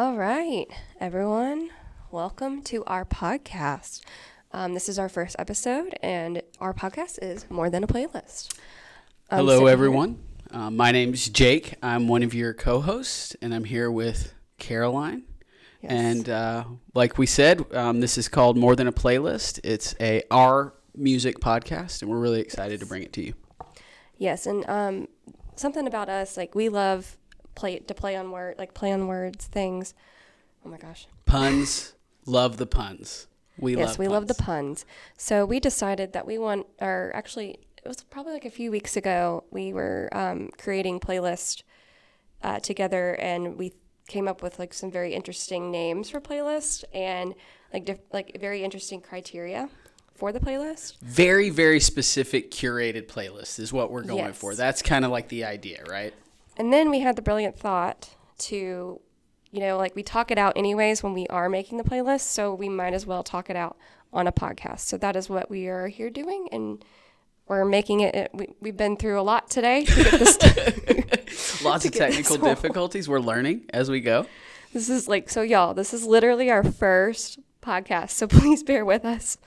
All right, everyone, welcome to our podcast. Um, this is our first episode, and our podcast is More Than a Playlist. I'm Hello, everyone. Uh, my name's Jake. I'm one of your co-hosts, and I'm here with Caroline. Yes. And uh, like we said, um, this is called More Than a Playlist. It's a our music podcast, and we're really excited to bring it to you. Yes, and um, something about us, like we love play to play on word, like play on words things. Oh my gosh. Puns, love the puns. We yes, love. we love the puns. puns. So we decided that we want, or actually, it was probably like a few weeks ago. We were um, creating playlist uh, together, and we came up with like some very interesting names for playlist and like diff- like very interesting criteria for the playlist. Very, very specific curated playlist is what we're going Yes. for. That's kind of like the idea, right? And then we had the brilliant thought to, you know, like we talk it out anyways when we are making the playlist, so we might as well talk it out on a podcast. So that is what we are here doing, and we're making it. We, we've been through a lot today to get this. Lots of get technical difficulties. We're learning as we go. this is like so, y'all. This is literally our first podcast, so please bear with us.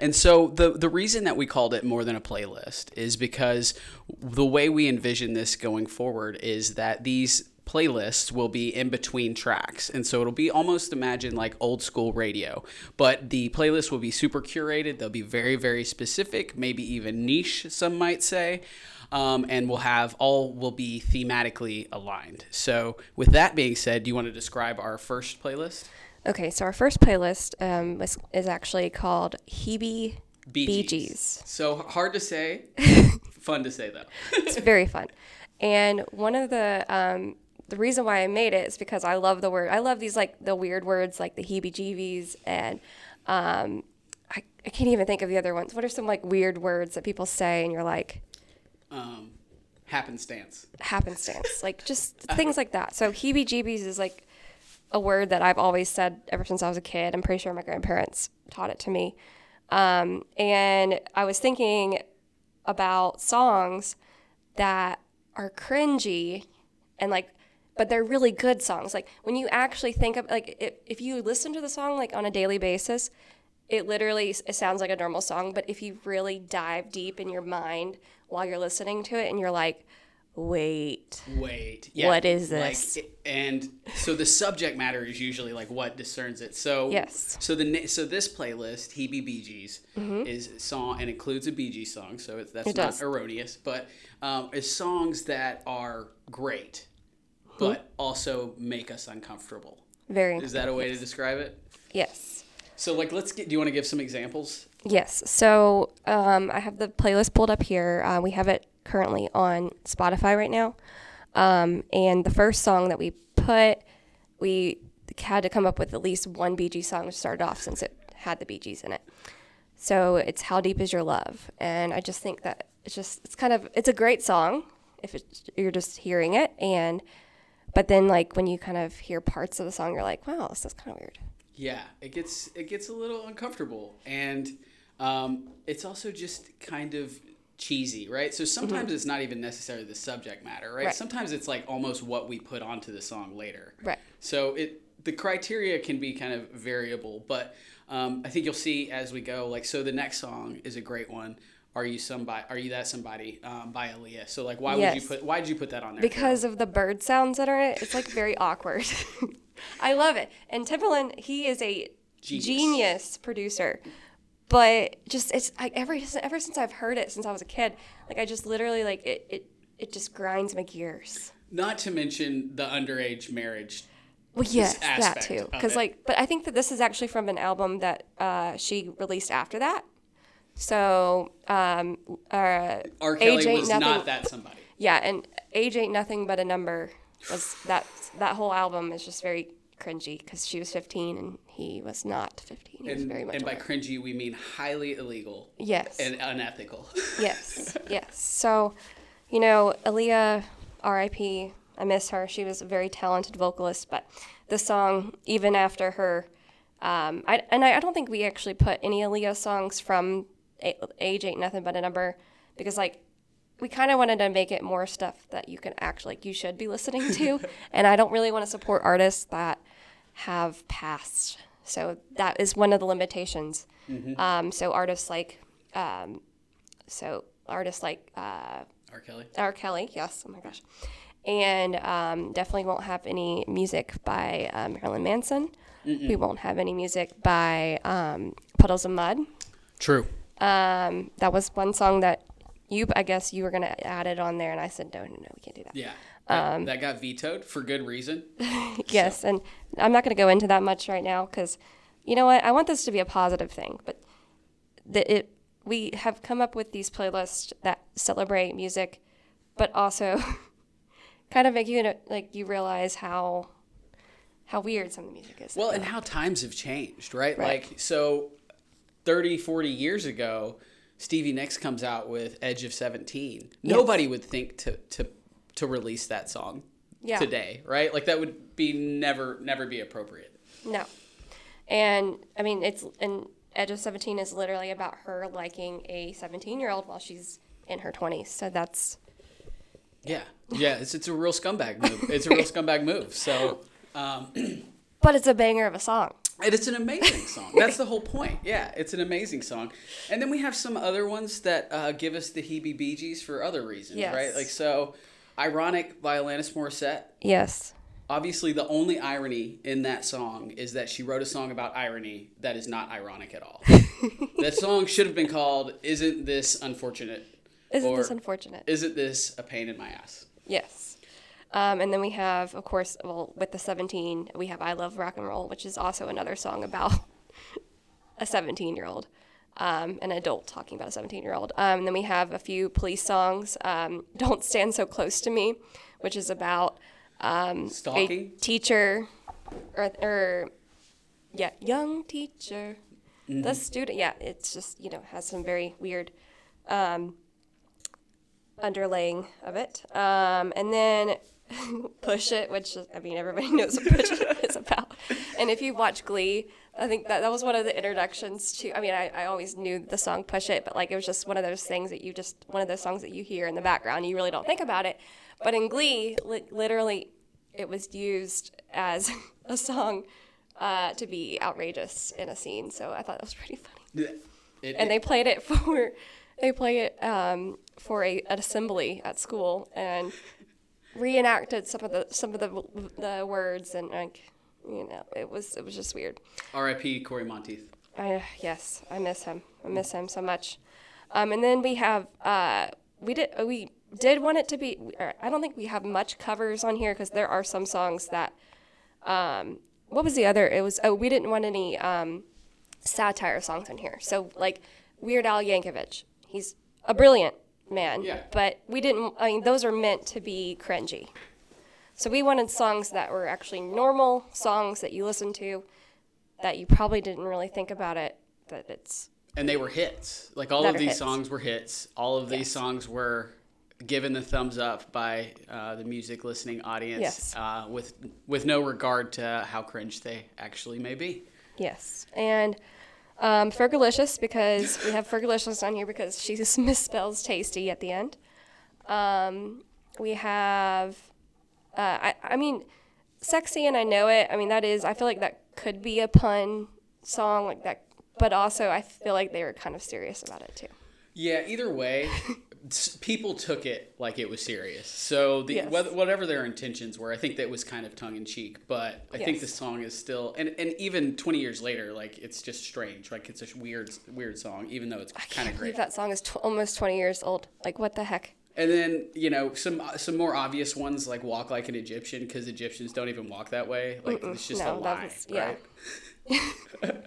And so the the reason that we called it more than a playlist is because the way we envision this going forward is that these playlists will be in between tracks. And so it'll be almost imagine like old school radio, but the playlist will be super curated. They'll be very very specific, maybe even niche some might say. Um, and we'll have all will be thematically aligned. So, with that being said, do you want to describe our first playlist? Okay, so our first playlist um, is, is actually called Hebe Bee Bee Gees. Gees. So hard to say, fun to say though. it's very fun. And one of the um, the reason why I made it is because I love the word. I love these like the weird words like the heebie-jeebies and um, I, I can't even think of the other ones. What are some like weird words that people say and you're like um, happenstance. happenstance, like just things like that. So heebie-jeebies is like a word that I've always said ever since I was a kid. I'm pretty sure my grandparents taught it to me. Um, and I was thinking about songs that are cringy and like, but they're really good songs. Like when you actually think of like if, if you listen to the song like on a daily basis, it literally it sounds like a normal song. But if you really dive deep in your mind while you're listening to it and you're like, wait, Wait, What is this? it- and so the subject matter is usually like what discerns it. So Yes. So the so this playlist, Hebe Bee Gees, is song and includes a Bee Gees song. So it's, that's Mm-hmm. It not does. erroneous, but um, is songs that are great, Mm-hmm. but also make us uncomfortable. very Is that a way to describe it? yes. So like, let's get. Do you want to give some examples? Yes. So um, I have the playlist pulled up here. Uh, we have it currently on Spotify right now. Um, and the first song that we put, we had to come up with at least one Gees song to start off since it had the Gees in it. So it's "How Deep Is Your Love," and I just think that it's just it's kind of it's a great song if you're just hearing it, and but then like when you kind of hear parts of the song, you're like, wow, this is kind of weird. Yeah, it gets it gets a little uncomfortable, and um, it's also just kind of cheesy, right? So sometimes it's not even necessarily the subject matter, right? Mm-hmm. Right. Sometimes it's like almost what we put onto the song later. Right. So it the criteria can be kind of variable, but um, I think you'll see as we go. Like, so the next song is a great one. Are you somebody? Are you that somebody? Um, by Aaliyah. So like, why would you put? Why did you put that on there? because of the bird sounds that are in it. It's like very awkward. I love it. And Timbaland, he is a Genius. genius, producer. But just it's like ever ever since I've heard it since I was a kid, like I just literally like it it, it just grinds my gears. Not to mention the underage marriage. Well, yes, that too. Because like, but I think that this is actually from an album that uh, she released after that. So, um, uh, R. Age Kelly Ain't was Nothing- not that somebody. Yeah, and age ain't nothing but a number. Was that that whole album is just very cringy because she was 15 and he was not 15. He was And, very much and by cringy, we mean highly illegal yes, and unethical. yes, yes. So, you know, Aaliyah, R.I.P. I miss her. She was a very talented vocalist, but the song, even after her, um, I, and I, I don't think we actually put any Aaliyah songs from Age Ain't Nothing But a Number because, like, we kind of wanted to make it more stuff that you can actually, like, you should be listening to. and I don't really want to support artists that have passed. So that is one of the limitations. Um, so artists like, um, so artists like uh, R. Kelly. R. Kelly, yes, oh my gosh, and um, definitely won't have any music by uh, Marilyn Manson. We won't have any music by um, Puddles of Mudd. True. Um, that was one song that you, I guess, you were gonna add it on there, and I said no, no, no, we can't do that. Yeah. That, um, that got vetoed for good reason. Yes, and I'm not going to go into that much right now because, you know what, I want this to be a positive thing. But the, it we have come up with these playlists that celebrate music, but also kind of make you like you realize how how weird some of the music is. Well, and how times have changed, right? Right. Like, so 30, 40 years ago, Stevie Nicks comes out with Edge of 17. Nobody would think to, to, to release that song Yeah. today, right? Like, that would be never, never be appropriate. No. And I mean, it's and Edge of 17 is literally about her liking a 17 year old while she's in her 20s. So that's Yeah. Yeah. It's, it's a real scumbag move. It's a real scumbag move. So, um, but it's a banger of a song. And it's an amazing song. That's the whole point. Yeah, it's an amazing song. And then we have some other ones that uh, give us the heebie-jeebies for other reasons, Yes. right? Like so, ironic by Alanis Morissette. Yes. Obviously, the only irony in that song is that she wrote a song about irony that is not ironic at all. that song should have been called "Isn't This Unfortunate?" Isn't this unfortunate? "Isn't This a Pain in My Ass?" Yes. Um, and then we have, of course, well, with the 17, we have I Love Rock and Roll, which is also another song about a 17 year old, um, an adult talking about a 17 year old. Um, and then we have a few police songs um, Don't Stand So Close to Me, which is about a Stalking. teacher or, or yeah, young teacher. The student, yeah, it's just, you know, has some very weird um, underlaying of it. Um, and then Push It, which I mean, everybody knows what Push It is about. And if you watch Glee, I think that, that was one of the introductions to, I mean, I, I always knew the song Push It, but like it was just one of those things that you just, one of those songs that you hear in the background, you really don't think about it. But in Glee, li- literally, it was used as a song uh, to be outrageous in a scene. So I thought that was pretty funny It- and they played it for they play it um, for a an assembly at school and reenacted some of the some of the the words and like you know it was it was just weird. R.I.P. Cory Monteith. I yes I miss him I miss him so much. Um, and then we have uh, we did we did want it to be. I don't think we have much covers on here because there are some songs that. Um, what was the other? It was oh we didn't want any um, satire songs on here. So like Weird Al Yankovic, he's a brilliant man. Yeah. But we didn't. I mean, those are meant to be cringy. So we wanted songs that were actually normal songs that you listen to, that you probably didn't really think about it. That it's and they were hits. Like all of these hits. songs were hits. All of these songs were given the thumbs up by uh, the music listening audience, Yes. uh, with with no regard to how cringe they actually may be. yes, and um, Fergalicious because we have Fergalicious on here because she misspells tasty at the end. Um, we have, uh, I, I mean, sexy and I know it. I mean that is. I feel like that could be a pun song like that, but also I feel like they were kind of serious about it too. Yeah. Either way, people took it like it was serious. So the Yes. whether, whatever their intentions were, I think that was kind of tongue in cheek. But I think Yes. the song is still, and, and even twenty years later, like it's just strange. Like it's a weird weird song, even though it's kind of great. that song is tw- almost 20 years old. Like what the heck? And then you know some some more obvious ones like walk like an Egyptian because Egyptians don't even walk that way. Like it's just a no, that lie, was- yeah. right?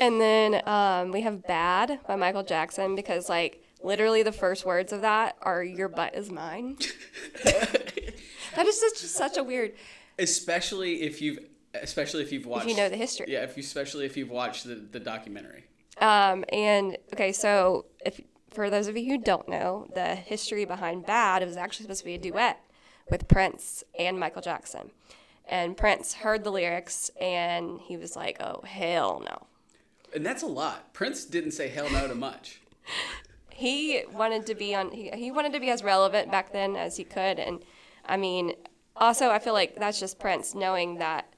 And then um, we have Bad by Michael Jackson because, like, literally the first words of that are Your butt is mine. that is such, such a weird. Especially if you've especially if you've watched you know the history. Yeah, if you especially if you've watched the, the documentary. Um, and, okay, so if for those of you who don't know, the history behind Bad, it was actually supposed to be a duet with Prince and Michael Jackson. And Prince heard the lyrics and he was like, oh, hell no. And that's a lot. Prince didn't say hell no to much. he wanted to be on he, he wanted to be as relevant back then as he could and i mean also i feel like that's just prince knowing that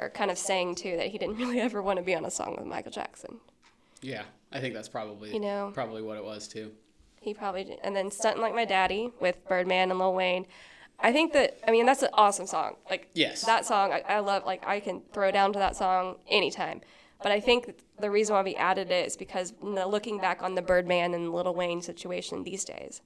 or kind of saying too that he didn't really ever want to be on a song with Michael Jackson. Yeah, I think that's probably You know. probably what it was too. He probably did. And then Stunting Like My Daddy with Birdman and Lil Wayne. I think that, I mean, that's an awesome song. Like, Yes. that song, I, I love, like, I can throw down to that song anytime. But I think the reason why we added it is because you know, looking back on the Birdman and Lil Wayne situation these days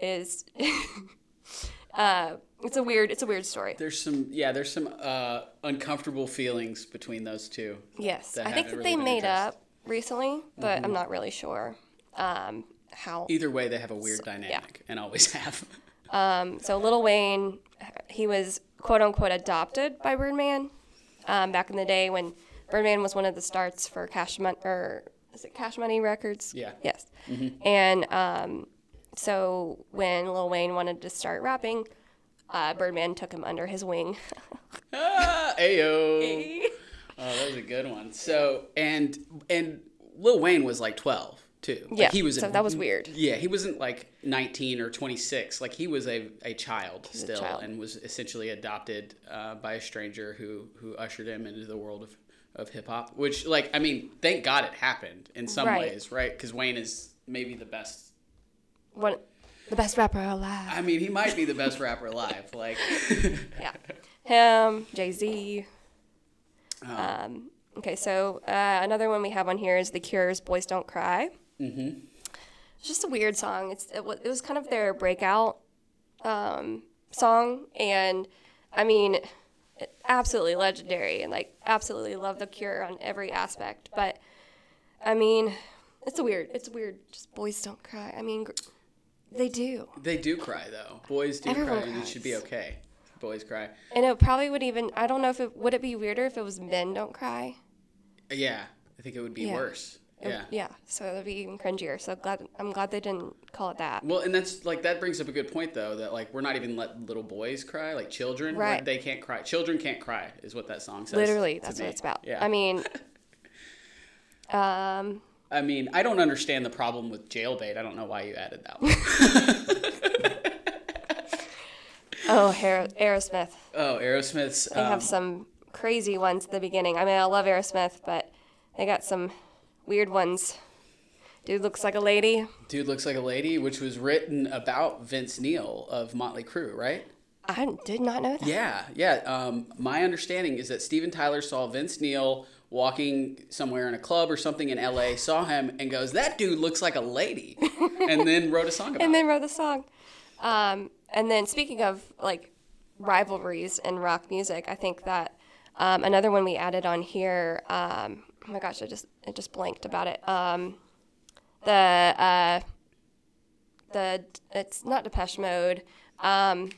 is, uh, it's a weird, it's a weird story. There's some yeah, there's some uh, uncomfortable feelings between those two. Yes. I think that really they made addressed. up recently, but I'm not really sure um, how. Either way, they have a weird dynamic and always have. Um, so Little Wayne, he was quote unquote adopted by Birdman um, back in the day when Birdman was one of the starts for Cash Money or is it Cash Money Records? Yeah. Yes. And um, so when Lil Wayne wanted to start rapping, uh, Birdman took him under his wing. ah, ayo. Oh, that was a good one. So and and Lil Wayne was like 12 too. Like, Yeah, he was so that was weird. Yeah, he wasn't like 19 or 26. Like he was a, a child a still child. and was essentially adopted uh, by a stranger who who ushered him into the world of of hip hop. Which like I mean, thank God it happened in some Right. ways, right? Because Wayne is maybe the best. one, the best rapper alive. I mean, he might be the best rapper alive. Like. Yeah. Him, Jay Z. Oh. Um, okay, so uh, another one we have on here is The Cure's "Boys Don't Cry." Mm-hmm. It's just a weird song. It's it was, it was kind of their breakout um, song, and I mean, absolutely legendary, and like absolutely love The Cure on every aspect. But I mean, it's a weird. It's weird. Just boys don't cry. I mean, gr- they do. They do cry though. Boys do Everyone cry, and it should be cries. okay. Boys cry. And it probably would even. I don't know if it would it be weirder if it was men don't cry. Yeah, I think it would be Yeah. worse. It- Yeah. Yeah. So it would be even cringier. So glad I'm glad they didn't call it that. Well, and that's like that brings up a good point though that like we're not even let little boys cry, like children. Like, Right. they can't cry. Children can't cry is what that song says. Literally, that's me. what it's about. Yeah. I mean, um, I mean, I don't understand the problem with jailbait. I don't know why you added that one. oh, Aer- Aerosmith. oh, Aerosmith's. They Um, have some crazy ones at the beginning. I mean, I love Aerosmith, but they got some weird ones. Dude looks like a lady. Dude looks like a lady, which was written about Vince Neil of Motley Crue, right? I did not know that. Yeah, yeah. Um, my understanding is that Steven Tyler saw Vince Neil walking somewhere in a club or something in LA, saw him, and goes, "That dude looks like a lady," and then wrote a song about and then wrote the song. Um, and then speaking of like rivalries in rock music, I think that um, another one we added on here. Um, oh my gosh, I just I just blanked about it. Um, the uh, the it's not Depeche Mode. Um,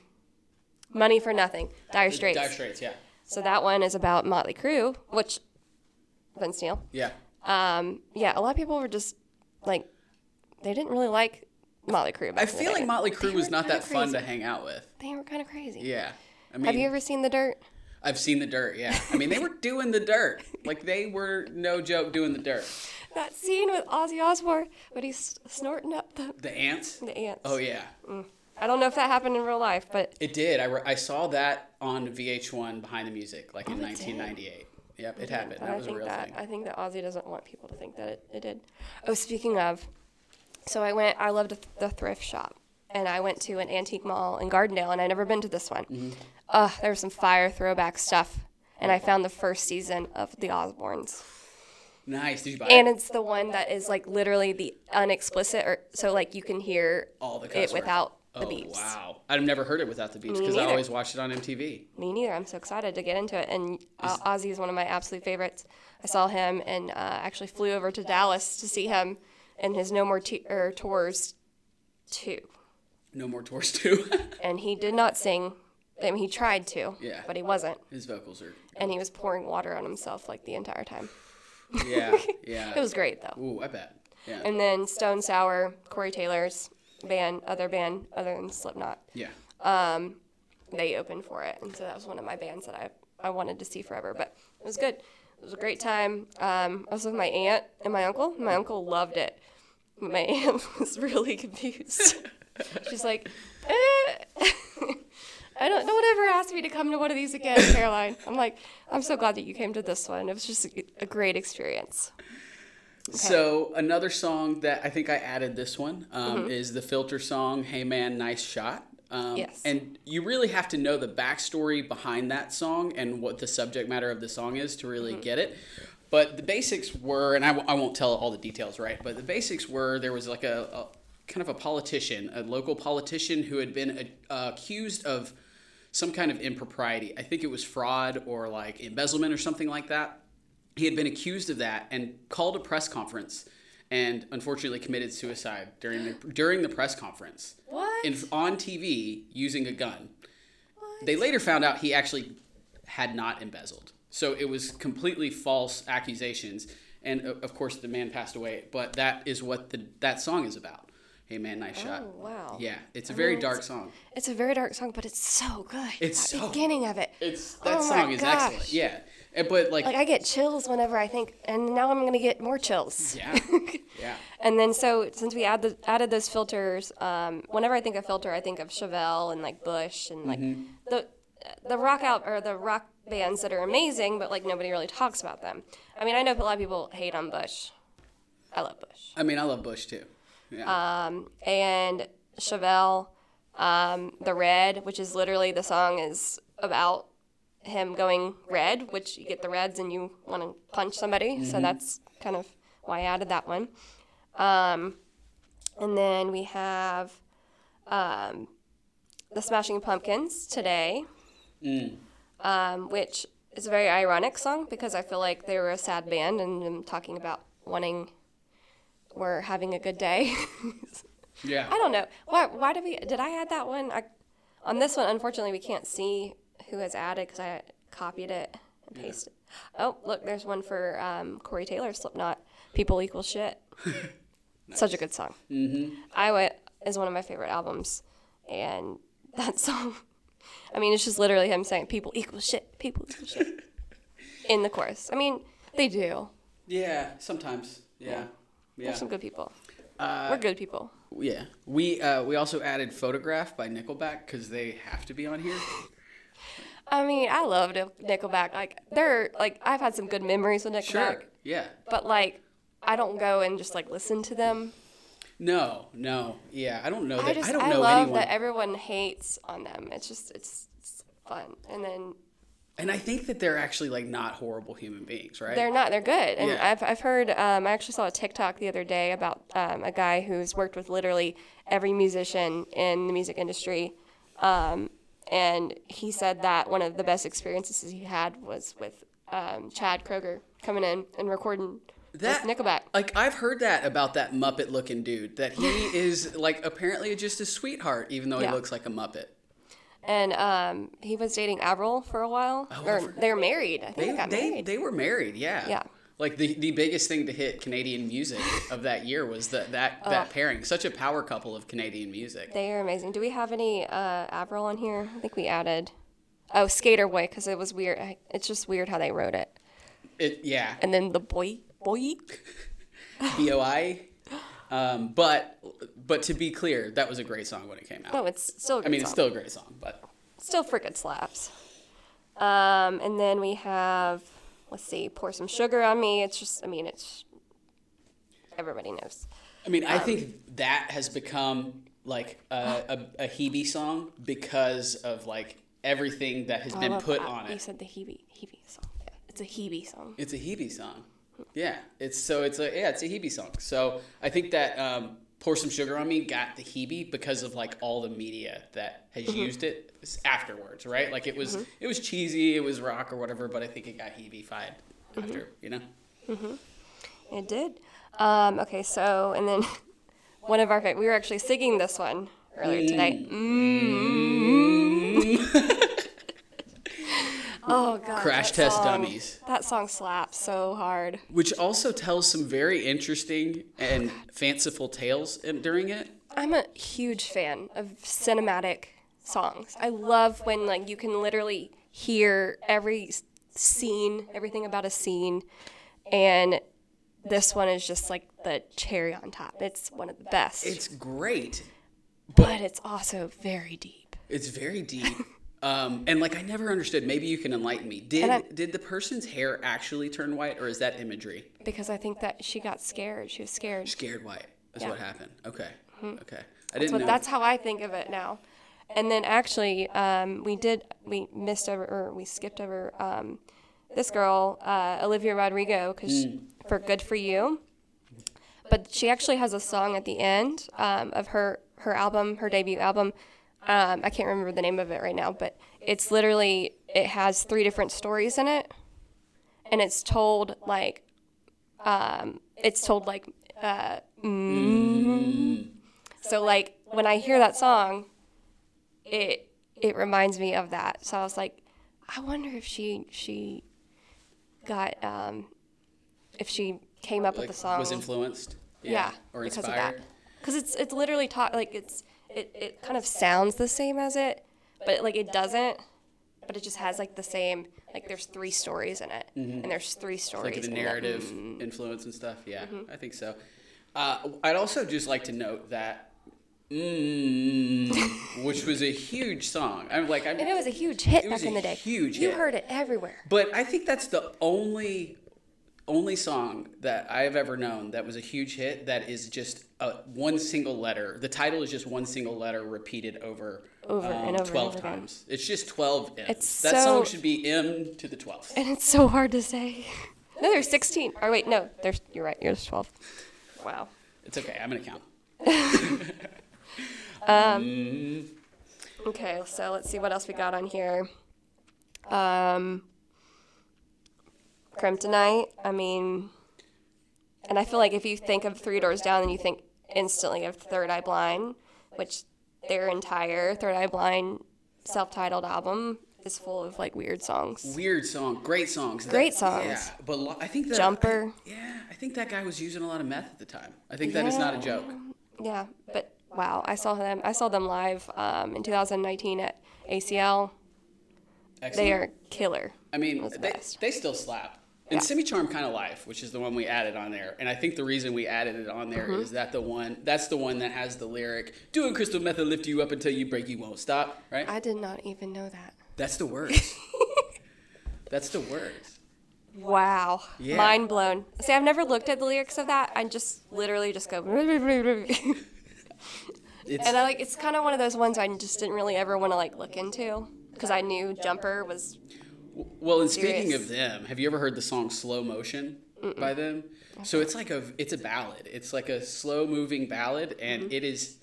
Money for Nothing, Dire Straits. Dire Straits, yeah, So that one is about Motley Crue, which Vince Neil. yeah. Um, yeah, a lot of people were just like they didn't really like Motley Crue. Back I feel like Motley They Crue was not that fun to hang out with. They were kind of crazy. Yeah, I mean, Have you ever seen The Dirt? I've seen the dirt. Yeah, I mean, they were doing the dirt. Like they were no joke doing the dirt. That scene with Ozzy Osbourne when he's snorting up the, The ants. the ants. Oh yeah, mm. I don't know if that happened in real life, but it did. I, re- I saw that on VH1 Behind the Music, like in Oh, it did? 1998. Yep, it happened. That I was a think real that thing. I think that Ozzy doesn't want people to think that it, it did. Oh, speaking of, so I went. I loved the thrift shop, and I went to an antique mall in Gardendale, and I'd never been to this one. Mm-hmm. Ugh, there was some fire throwback stuff, and I found the first season of The Osbournes. Nice. Did you buy and it? it's the one that is like literally the unexplicit or so like you can hear All the it without the Oh beeps wow! I've never heard it without the beeps because I always watched it on MTV. me neither i'm so excited to get into it and uh, ozzy is one of my absolute favorites i saw him and uh, actually flew over to dallas to see him in his no more t- er, tours 2 No more tours too. and he did not sing i mean he tried to Yeah. but he wasn't His vocals are. and he was pouring water on himself like the entire time Yeah, yeah. it was great though Ooh, I bet. Yeah. and then stone sour corey taylor's band other band other than slipknot yeah. Um, they opened for it, and so that was one of my bands that I I wanted to see forever. But it was good. It was a great time. Um, I was with my aunt and my uncle. My uncle loved it. My aunt was really confused. She's like, eh. I don't don't ever ask me to come to one of these again, Caroline. I'm like, I'm so glad that you came to this one. It was just a, a great experience. So another song that I think I added this one um, Mm-hmm. is the filter song "Hey Man, Nice Shot." Um, Yes. And you really have to know the backstory behind that song and what the subject matter of the song is to really Mm-hmm. get it. But the basics were, and I, w- I won't tell all the details, right? But the basics were there was like a, a kind of a politician, a local politician who had been uh, accused of some kind of impropriety. I think it was fraud or like embezzlement or something like that he had been accused of that and called a press conference and unfortunately committed suicide during the during the press conference What? in, on TV using a gun. They later found out he actually had not embezzled. So it was completely false accusations and of course the man passed away, but that is what the that song is about. Hey man, nice shot. Oh, wow. Yeah, it's a very mean, dark song. It's a very dark song, but it's so good. It's that so- beginning of it. It's oh that Oh song is excellent. Yeah. And- But like, Like I get chills whenever I think, and now I'm gonna get more chills. yeah. Yeah. And then so since we add the, added those filters, um, whenever I think of filter, I think of Chevelle and like Bush and like Mm-hmm. the the rock out or the rock bands that are amazing, but like nobody really talks about them. I mean, I know a lot of people hate on Bush. I love Bush. I mean, I love Bush too. Yeah. Um, and Chevelle, um, the Red, which is literally the song is about him going red, which you get the reds and you want to punch somebody. So that's kind of why I added that one. Um, and then we have um, the Smashing Pumpkins today, um, which is a very ironic song because I feel like they were a sad band and I'm talking about wanting we're having a good day. yeah. I don't know. Why, why did we, did I add that one? I, on this one, unfortunately, we can't see who has added because I copied it and pasted. Oh, look, there's one for um, Corey Taylor, Slipknot. People equal shit. Such a good song. Mm-hmm. Iowa is one of my favorite albums, and that song. I mean, it's just literally him saying "people equal shit, people equal shit" in the chorus. I mean, they do. Yeah, sometimes. Yeah. Yeah. There's some good people. Uh, We're good people. yeah. We uh, we also added Photograph by Nickelback because they have to be on here. I mean, I love Nic- Nickelback. Like, they're like I've had some good memories with Nickelback, Sure. Yeah. but like I don't go and just like listen to them. No, no. Yeah, I don't know that. I I, just don't I know love anyone. that everyone hates on them. It's just it's, it's fun, and then and I think that they're actually like not horrible human beings, right? they're not they're good. And Yeah. I've I've heard um, I actually saw a TikTok the other day about um, a guy who's worked with literally every musician in the music industry. Um, and he said that one of the best experiences he had was with um, Chad Kroeger coming in and recording That- with Nickelback. Like I've heard that about that Muppet looking dude. That he is like apparently just a sweetheart, even though Yeah. he looks like a Muppet. And um, he was dating Avril for a while. I or they're married. I think They they they, married. they were married, yeah. Yeah. Like the, the biggest thing to hit Canadian music of that year was that that, that pairing. Such a power couple of Canadian music. They are amazing. Do we have any uh, Avril on here? I think we added. Oh, Skater Boy, because it was weird. It's just weird how they wrote it. It yeah. And then the boy, boy. B O I. Um, but but to be clear, that was a great song when it came out. No, it's still. A I mean, it's still a great song, but still freaking slaps. Um, and then we have, let's see, pour some sugar on me. It's just, I mean, it's everybody knows. I mean, Um, I think that has become like a, a, a Hebe song because of like everything that has I been put that. on it. You said the Hebe Hebe song. Yeah, it's a Hebe song. It's a Hebe song. Yeah, it's so it's a yeah, it's a Hebe song. So I think that um, "Pour Some Sugar on Me" got the Hebe because of like all the media that has Mm-hmm. used it afterwards, right? Like it was it was cheesy, it was rock or whatever, but I think it got Hebe-fied Mm-hmm. after, you know. It did. Um, okay, so and then one of our we were actually singing this one earlier today. Mm. Oh god. Crash Test song- Dummies. That song slaps so hard. which also tells some very interesting and fanciful tales during it. I'm a huge fan of cinematic songs. I love when like you can literally hear every scene, everything about a scene, and this one is just like the cherry on top. It's one of the best, It's great. but it's also very deep. It's very deep. Um, and like I never understood. Maybe you can enlighten me. Did did the person's hair actually turn white, or is that imagery? because I think that she got scared. She was scared. Scared white. That's Yeah. what happened. Okay. Okay. I That's, didn't what, know. that's how I think of it now. And then actually, um, we did we missed over or we skipped over um, this girl, uh, Olivia Rodrigo, because for "Good for You." But she actually has a song at the end um, of her her album, her debut album. Um, I can't remember the name of it right now, but it's literally it has three different stories in it, and it's told like um, it's told like uh, mm. so like when I hear that song, it it reminds me of that. So I was like, I wonder if she she got um, if she came up like, with the song. was influenced. yeah, Or because inspired. of that. Because it's it's literally taught like it's it, it kind of sounds the same as it, but like it doesn't. But it just has like the same like there's three stories in it, and there's three stories. Like the narrative Mm-hmm. influence and stuff. Yeah, I think so. Uh, I'd also just like to note that, mm, which was a huge song. I'm like, I'm, And it was a huge hit back in the day. huge hit. You heard it everywhere. But I think that's the only only song that I've ever known that was a huge hit that is just a, one single letter. The title is just one single letter repeated over Over um, and over and twelve over again. times. It's just twelve M's. It's that so- song should be M to the twelfth. And it's so hard to say. No, there's 16. Or wait, no, there's. You're right. There's 12. Wow. It's okay. I'm gonna count. Okay, so let's see what else we got on here. Um, Kryptonite. I mean, and I feel like if you think of Three Doors Down, then you think instantly of Third Eye Blind, which their entire Third Eye Blind self-titled album is full of like weird songs. Weird song, great songs. That- Great songs. Yeah, but lo- I think that Jumper. yeah, I think that guy was using a lot of meth at the time. I think that is not a joke. Yeah, but wow, I saw them. I saw them live um, in 2019 at ACL. Excellent. They are killer. I mean, the they, best. they still slap. And Yeah. Semi Charmed Kind of Life, which is the one we added on there. And I think the reason we added it on there is Mm-hmm. that the one that's the one that has the lyric, doing crystal meth will lift you up until you break, you won't stop, right? I did not even know that. that's the words. that's the words. Wow. Yeah. Mind blown. See, I've never looked at the lyrics of that. I just literally just go. It's, and I like it's kind of one of those ones I just didn't really ever want to like look into because I knew Jumper was well, and speaking of them, have you ever heard the song Slow Motion by them? So it's like a it's a ballad. It's like a slow moving ballad and Mm-hmm. it is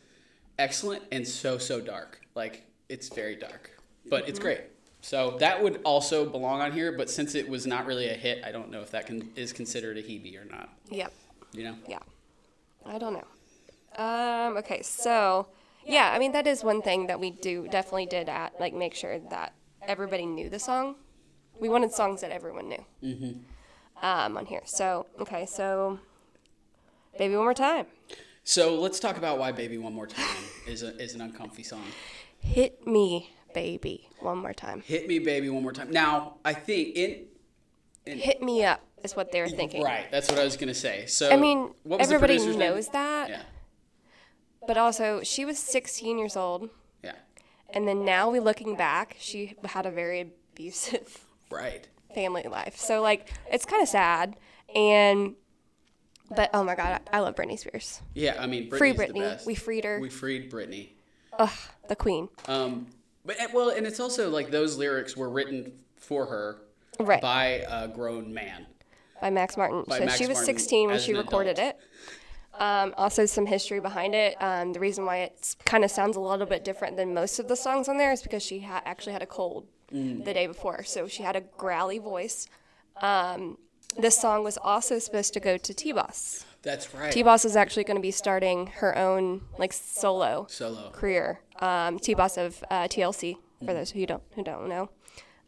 excellent and so so dark. Like it's very dark, but Mm-hmm. it's great. So that would also belong on here, but since it was not really a hit, I don't know if that can, is considered a Hebe or not. yep. You know? Yeah. I don't know. Um, okay, so yeah, I mean that is one thing that we do definitely did at like make sure that everybody knew the song. We wanted songs that everyone knew. Mm-hmm. Um, on here. So okay, so baby one more time. So let's talk about why "Baby One More Time" is a, is an uncomfy song. Hit me, baby, one more time. Hit me, baby, one more time. Now I think in Hit me up is what they're thinking. right. That's what I was gonna say. So I mean, what was the everybody producer's name? knows that, Yeah. but also she was 16 years old, Yeah. and then now we looking back, she had a very abusive Right. family life. So like it's kind of sad and but oh my god, I, I love Britney Spears. Yeah. I mean, Britney's Free the Britney. best. We freed her. We freed Britney. Ugh, the queen. Um, but eh, well, and it's also like those lyrics were written for her Right. by a grown man. by Max Martin. By so Max she was Martin 16 when she recorded adult. it. Um, also, some history behind it. Um, the reason why it kind of sounds a little bit different than most of the songs on there is because she ha- actually had a cold Mm. the day before, so she had a growly voice. Um, this song was also supposed to go to T-Boz. That's right. T-Boz is actually going to be starting her own like solo Solo. career. Um, T-Boz of uh, TLC for those who don't who don't know.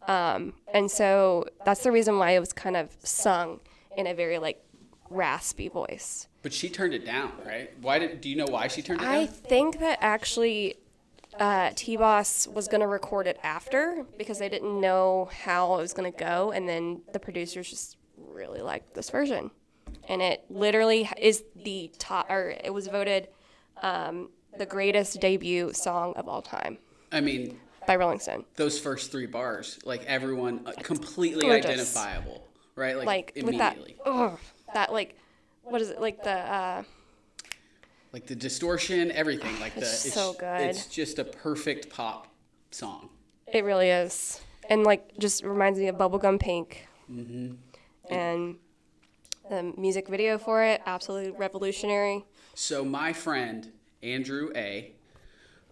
Um, and so that's the reason why it was kind of sung in a very like raspy voice. But she turned it down, right? Why did? Do you know why she turned it down? I think that actually uh, T-Boz was going to record it after because they didn't know how it was going to go. And then the producers just really liked this version. And it literally is the top, or it was voted um, the greatest debut song of all time. I mean, by Rolling Stone. Those first three bars, like everyone uh, completely Gorgeous. identifiable, right? Like, Like with that, immediately. oh, that like, what is it like the uh, Like the distortion, everything. Like the It's so good. It's just a perfect pop song. It really is, and like just reminds me of Bubblegum Pink, Mm-hmm. and the music video for it absolutely revolutionary. So my friend Andrew A.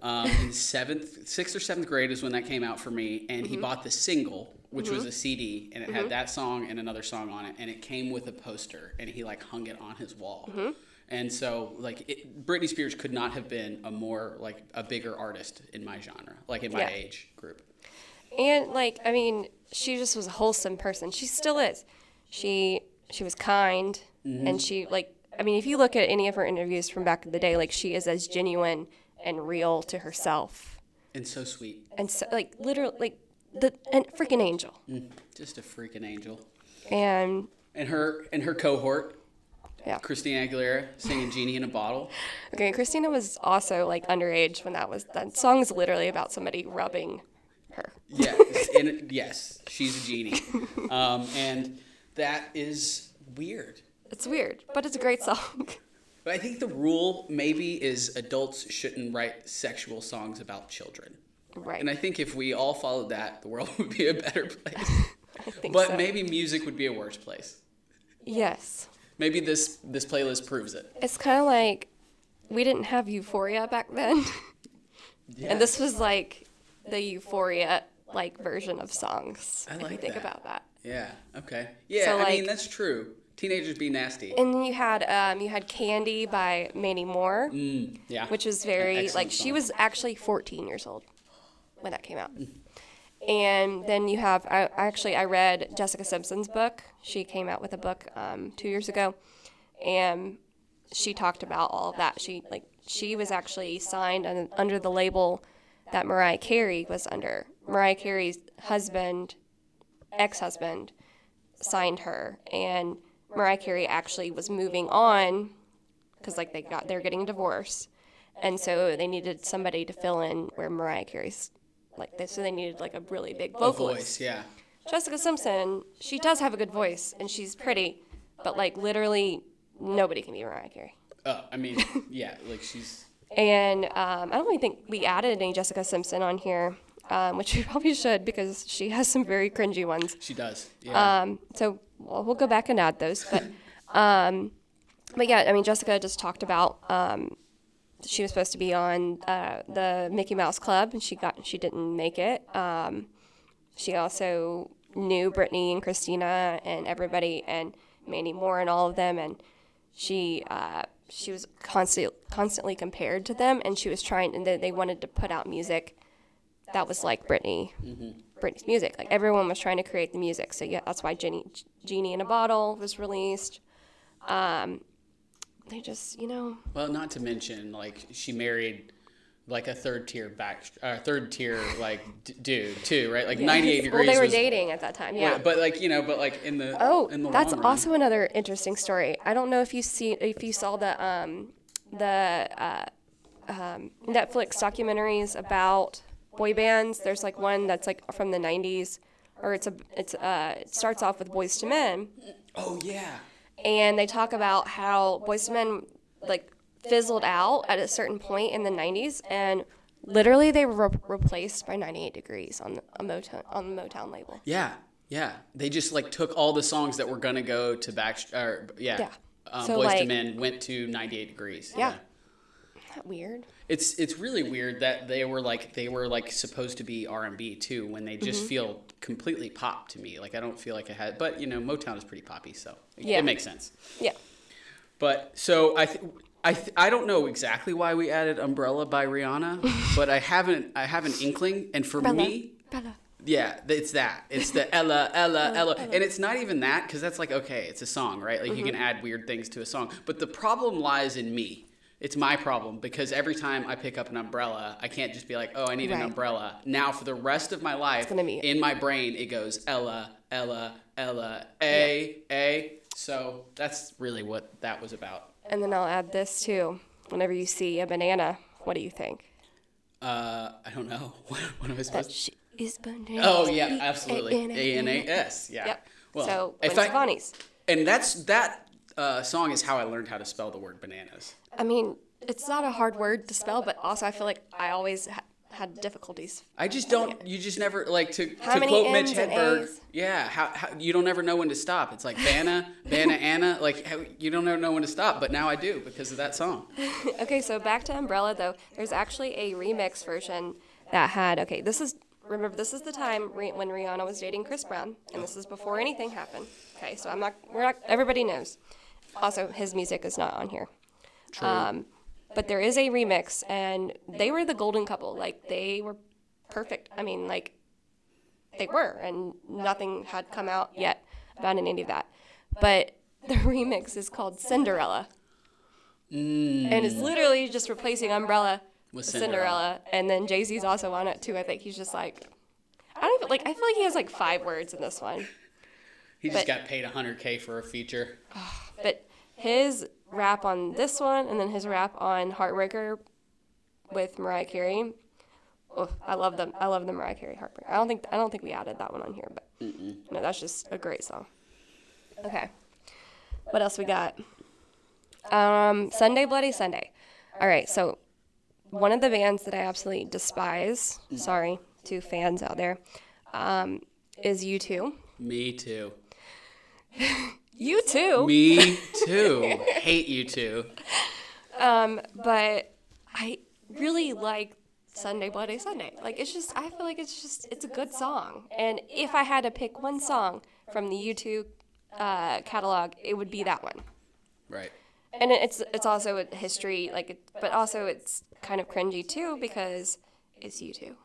Um, in seventh, sixth or seventh grade is when that came out for me, and Mm-hmm. he bought the single, which was a CD, and it had that song and another song on it, and it came with a poster, and he like hung it on his wall. And so, like, it, Britney Spears could not have been a more like a bigger artist in my genre, like in my Yeah. age group. And like, I mean, she just was a wholesome person. She still is. She she was kind, Mm-hmm. and she like, I mean, if you look at any of her interviews from back in the day, like she is as genuine and real to herself, And so sweet, and so like literally like the and freaking angel. just a freaking angel. And And her and her cohort, yeah, Christina Aguilera, singing "Genie in a Bottle." okay. Christina was also like underage when that was. That song's literally about somebody rubbing her. Yes, and yes, she's a genie, um, and that is weird. It's weird, but it's a great song. But I think the rule maybe is adults shouldn't write sexual songs about children. right. And I think if we all followed that, the world would be a better place. I think But so. maybe music would be a worse place. yes. Maybe this this playlist proves it. It's kind of like we didn't have Euphoria back then, and this was like the Euphoria like version of songs. I if you like think that. about that. Yeah. Okay. Yeah. So, I mean that's true. Teenagers be nasty. And then you had um, you had Candy by Mandy Moore, Mm, yeah. which was very like she was actually 14 years old when that came out. And then you have I actually I read Jessica Simpson's book. She came out with a book um, two years ago, and she talked about all of that. She like she was actually signed un- under the label that Mariah Carey was under. Mariah Carey's husband, ex-husband, signed her, and Mariah Carey actually was moving on because like they got they're getting a divorce, and so they needed somebody to fill in where Mariah Carey's like this. So they needed like a really big a voice. Yeah. Jessica Simpson, she does have a good voice and she's pretty, but like literally nobody can be Mariah Carey. Oh, I mean, yeah. Like she's. And um, I don't really think we added any Jessica Simpson on here, um, which we probably should because she has some very cringy ones. She does. Yeah. Um, so well, we'll go back and add those. But um, but yeah, I mean Jessica just talked about um, she was supposed to be on uh, the Mickey Mouse Club and she got she didn't make it. Um, she also knew Britney and Christina and everybody and Mandy Moore and all of them and she uh, she was constant, constantly compared to them and she was trying and they, wanted to put out music that was like Britney Britney's music. Like everyone was trying to create the music. So yeah that's why Genie Genie in a Bottle was released. Um, they just you know Well, not to mention, like she married like a third tier back, uh, third tier like d- dude too, right? Like ninety eight well they were was- dating at that time yeah But, but like you know, but like in the Oh, in the that's long run- also another interesting story. I don't know if you see if you saw the um, the uh, um, Netflix documentaries about boy bands. There's like one that's like from the '90s, or it's a it's uh, it starts off with Boyz II Men, Oh yeah. And they talk about how Boyz II Men like fizzled out at a certain point in the '90s, and literally they were re- replaced by 98 Degrees on the a Motown on the Motown label. Yeah, yeah. They just like took all the songs that were gonna go to back, or yeah, Yeah. Uh, So, Boys to like- Men went to 98 Degrees. Yeah. Isn't that weird? It's it's really weird that they were like they were like supposed to be R and B too when they Mm-hmm. just feel completely pop to me. Like I don't feel like it had, but you know Motown is pretty poppy, so it, Yeah. it makes sense. Yeah. But so I, th- I, th- I don't know exactly why we added "Umbrella" by Rihanna, but I haven't, I have an inkling, and for me, Bella. yeah, it's that. It's the Ella, Ella, Ella, and it's not even that because that's like okay, it's a song, right? Like you can mm-hmm. add weird things to a song, but the problem lies in me. It's my problem because every time I pick up an umbrella, I can't just be like, oh, I need an umbrella. Now for the rest of my life, in my brain, it goes Ella, Ella, Ella, A, A. So that's really what that was about. And then I'll add this too. Whenever you see a banana, what do you think? Uh, I don't know. what, what am I supposed? She is bananas. Oh yeah, absolutely. A N A A-N-A-S. S. Yeah. Yep. Well, so if I- Stefani's. and that's that uh, song is how I learned how to spell the word bananas. I mean, it's not a hard word to spell, but also I feel like I always ha- had difficulties. I just don't. You just never like to, How to quote Mitch Hedberg. Yeah, how, how you don't ever know when to stop. It's like Vanna, Vanna, Anna. Like how, you don't ever know when to stop, but now I do because of that song. Okay, so back to Umbrella though. There's actually a remix version that had okay. This is remember this is the time when Rihanna was dating Chris Brown, and this is before anything happened. Okay, so I'm not. We're not. Everybody knows. Also, his music is not on here. True. Um, but there is a remix, and they were the golden couple. Like they were perfect. I mean, like they were, and nothing had come out yet about any of that. But the remix is called Cinderella, and it's literally just replacing Umbrella With Cinderella. Cinderella. And then Jay Z's also on it too. I think he's just like, I don't even like. I feel like he has like five words in this one. he just but- got paid 100k for a feature. But his rap on this one, and then his rap on Heartbreaker with Mariah Carey. Oh, I love them. I love the Mariah Carey Heartbreaker. I don't think I don't think we added that one on here, but no, that's just a great song. Okay, what else we got? Um, Sunday Bloody Sunday. All right, so one of the bands that I absolutely despise. Sorry to fans out there. Um, is U two. Me too. You too. Me too. Hate you too. Um, but I really like Sunday Bloody Sunday. Like it's just I feel like it's just it's a good song. And if I had to pick one song from the U2 uh, catalog, it would be that one. Right. And it's it's also a history like it, but also it's kind of cringy too because it's U2.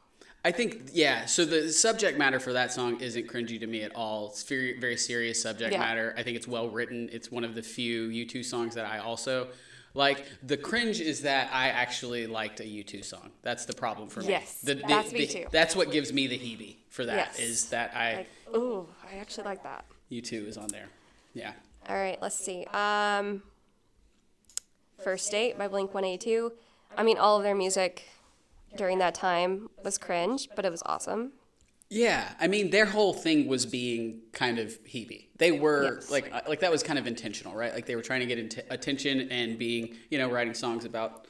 I think yeah. So the subject matter for that song isn't cringy to me at all. It's very very serious subject Yeah. matter. I think it's well written. It's one of the few U2 songs that I also like. The cringe is that I actually liked a U2 song. That's the problem for me. Yes, The- the- that's me the- too. That's what gives me the heebie for that. Yes. Is that I Like ooh, I actually like that. U2 is on there. Yeah. All right, let's see. Um, First Date by Blink 182. I mean, all of their music during that time was cringe, but it was awesome. Yeah, I mean their whole thing was being kind of heebie. They were Yes. like uh, like that was kind of intentional, right? Like they were trying to get int- attention and being, you know, writing songs about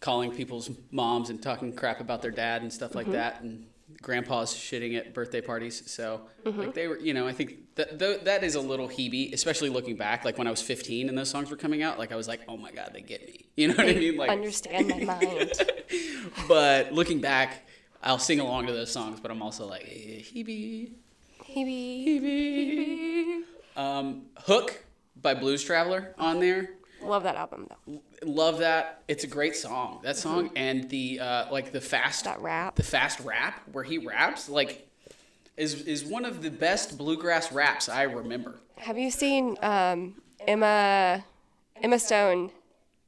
calling people's moms and talking crap about their dad and stuff Mm-hmm. like that and grandpas shitting at birthday parties. So, Mm-hmm. like they were, you know, I think that th- that is a little heebie, especially looking back like when I was 15 and those songs were coming out, like I was like, "Oh my god, they get me." You know what I mean? Like Understand my mind. but looking back, I'll sing along to those songs, but I'm also like, eh, Hebe, Hebe. Hebe. Um, Hook by Blues Traveler on there. Love that album though. Love that. It's a great song. That song and the uh, like the fast That rap. the fast rap where he raps like is is one of the best bluegrass raps I remember. Have you seen um, Emma Emma Stone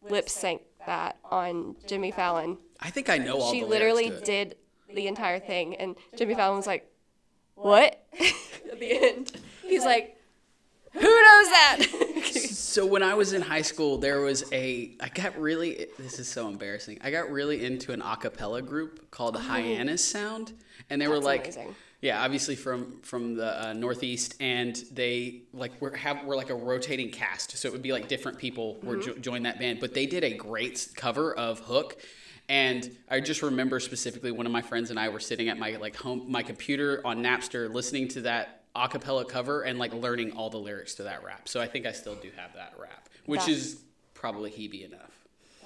lip sync that on Jimmy Fallon? I think I know all She literally did the entire thing, and Jimmy Fallon was like, "What?" At the end, he's like, "Who knows that?" So when I was in high school, there was a I got really this is so embarrassing. I got really into an a cappella group called the Hyannis Sound, and they were Oh. Like, amazing. yeah, obviously from from the uh, Northeast, and they like were have were like a rotating cast, so it would be like different people were Mm-hmm. jo- join that band, but they did a great cover of Hook. And I just remember specifically one of my friends and I were sitting at my like home my computer on Napster listening to that a cappella cover and like learning all the lyrics to that rap. So I think I still do have that rap, which That- is probably Hebe enough.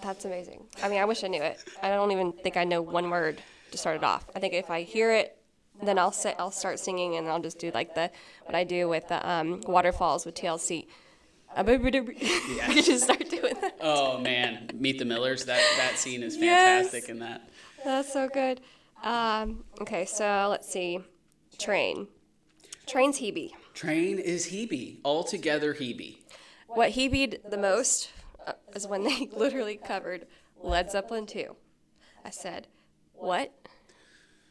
That's amazing. I mean, I wish I knew it. I don't even think I know one word to start it off. I think if I hear it, then I'll say I'll start singing and I'll just do like the what I do with the um, waterfalls with TLC. I can just start doing that. Oh man, Meet the Millers. That that scene is Yes. fantastic in that. That's so good. Um, okay, so let's see. Train. Train's Hebe. Train is Hebe. Altogether Hebe. What Hebe'd the most uh, is when they literally covered Led Zeppelin 2. I said, what?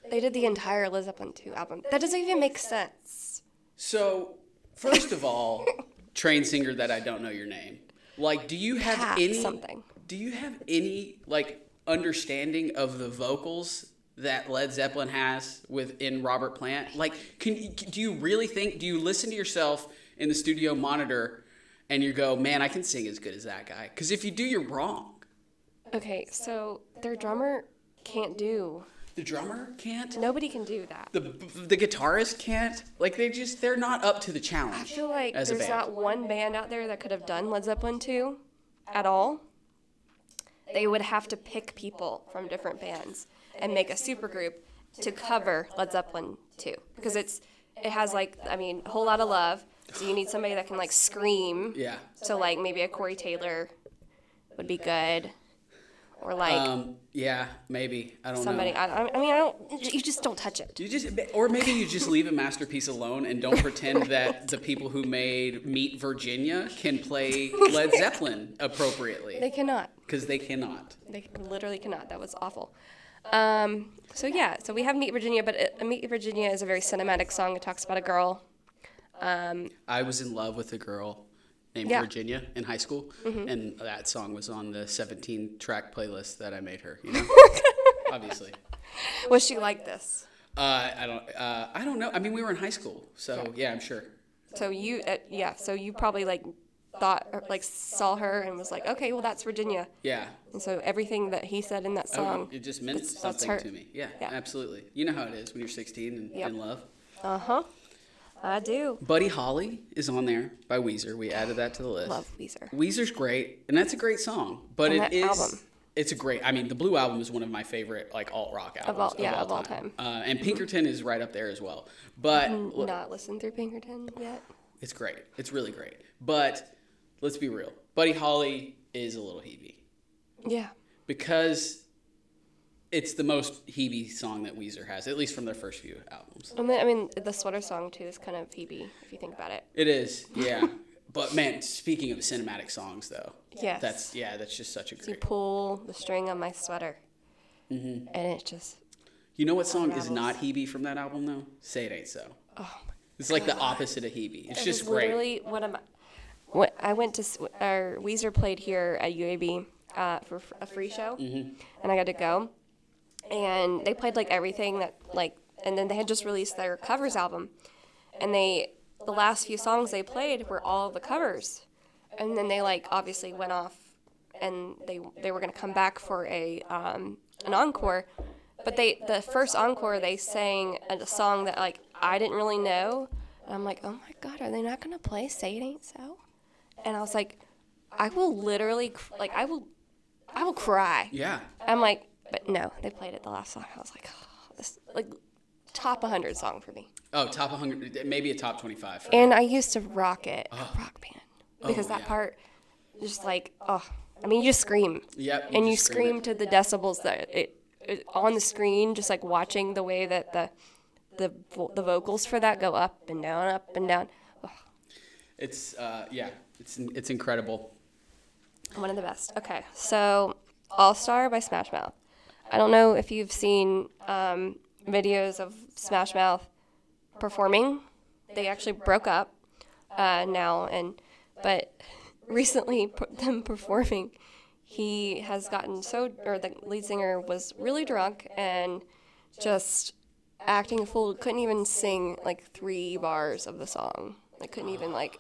They did the entire Led Zeppelin 2 album. That doesn't even make sense. So, first of all, train singer that I don't know your name. Like, do you have Pat any something. Do you have any like understanding of the vocals that Led Zeppelin has within Robert Plant? Like, can do you really think? Do you listen to yourself in the studio monitor and you go, "Man, I can sing as good as that guy"? Because if you do, you're wrong. Okay, so their drummer can't do. The drummer can't. Nobody can do that. The the guitarist can't. Like they just they're not up to the challenge. I feel like there's not one band out there that could have done Led Zeppelin 2 at all. They would have to pick people from different bands and make a supergroup to cover Led Zeppelin 2 because it's it has like I mean a whole lot of love. So you need somebody that can like scream. Yeah. So like maybe a Corey Taylor would be good, or like Um. Yeah. Maybe. I don't somebody. know. I, I I mean I don't. You just don't touch it. You just, or maybe you just leave a masterpiece alone and don't pretend that the people who made Meet Virginia can play Led Zeppelin appropriately They cannot. because they cannot. They literally cannot. That was awful. Um, so yeah, so we have Meet Virginia, but it, Meet Virginia is a very cinematic song. It talks about a girl. I was in love with a girl named Yeah. Mm-hmm. Virginia in high school, and that song was on the 17 track playlist that I made her. You know, obviously. Was she like this? Uh, I don't. Uh, I don't know. I mean, we were in high school, so yeah, I'm sure. So you, uh, yeah, so you probably like thought, or, like saw her and was like, okay, well that's Virginia. Yeah. And so everything that he said in that Oh, song, it just meant something to me. Yeah, Yeah. absolutely. You know how it is when you're 16 and Yep. in love. uh huh, I do Buddy Holly is on there by Weezer. We added that to the list. love Weezer. Weezer's great, and that's a great song. But And it is. album. It's a great. I mean, the Blue album is one of my favorite like alt rock albums of all- yeah, of all time. Uh, and Pinkerton is right up there as well. But Not listened through Pinkerton yet. it's great. It's really great. But let's be real. Buddy Holly is a little Hebe Yeah, because it's the most Hebe song that Weezer has, at least from their first few albums. I mean, I mean the sweater song too is kind of Phoebe if you think about it. It is, yeah. but man, speaking of cinematic songs, though, Yes. that's yeah, that's just such a You great. pull the string on my sweater, Mm-hmm. and it just You know what song is not Hebe from that album though? Say it ain't so. oh my It's like the opposite of Hebe. It's It just great. Literally, what am I? What I went to, s- our Weezer played here at UAB uh, for f- a free show, Mm-hmm. and I got to go. And they played like everything that like, and then they had just released their covers album, and they the last few songs they played were all the covers, and then they like obviously went off, and they they were gonna come back for a um, an encore, but they the first encore they sang a song that like I didn't really know, and I'm like, oh my god, are they not gonna play "Say It Ain't So"? And I was like, I will literally like I will, I will cry. Yeah. I'm like, but no, they played it the last song. I was like, oh, this like top 100 song for me. Oh, top 100, maybe a top 25. And I used to rock it, a rock band, because Oh, that yeah. part, just like, oh, I mean, you just scream. Yep. and you scream it. to the decibels that it, it on the screen, just like watching the way that the the the vocals for that go up and down, up and down. Oh, It's uh, yeah, it's it's incredible. one of the best. Okay, so All Star by Smash Mouth. I don't know if you've seen um, videos of Smash Mouth performing. They actually broke up uh, now, and but recently them performing, he has gotten so, or the lead singer was really drunk and just acting a fool. Couldn't even sing like three bars of the song. Like couldn't even like,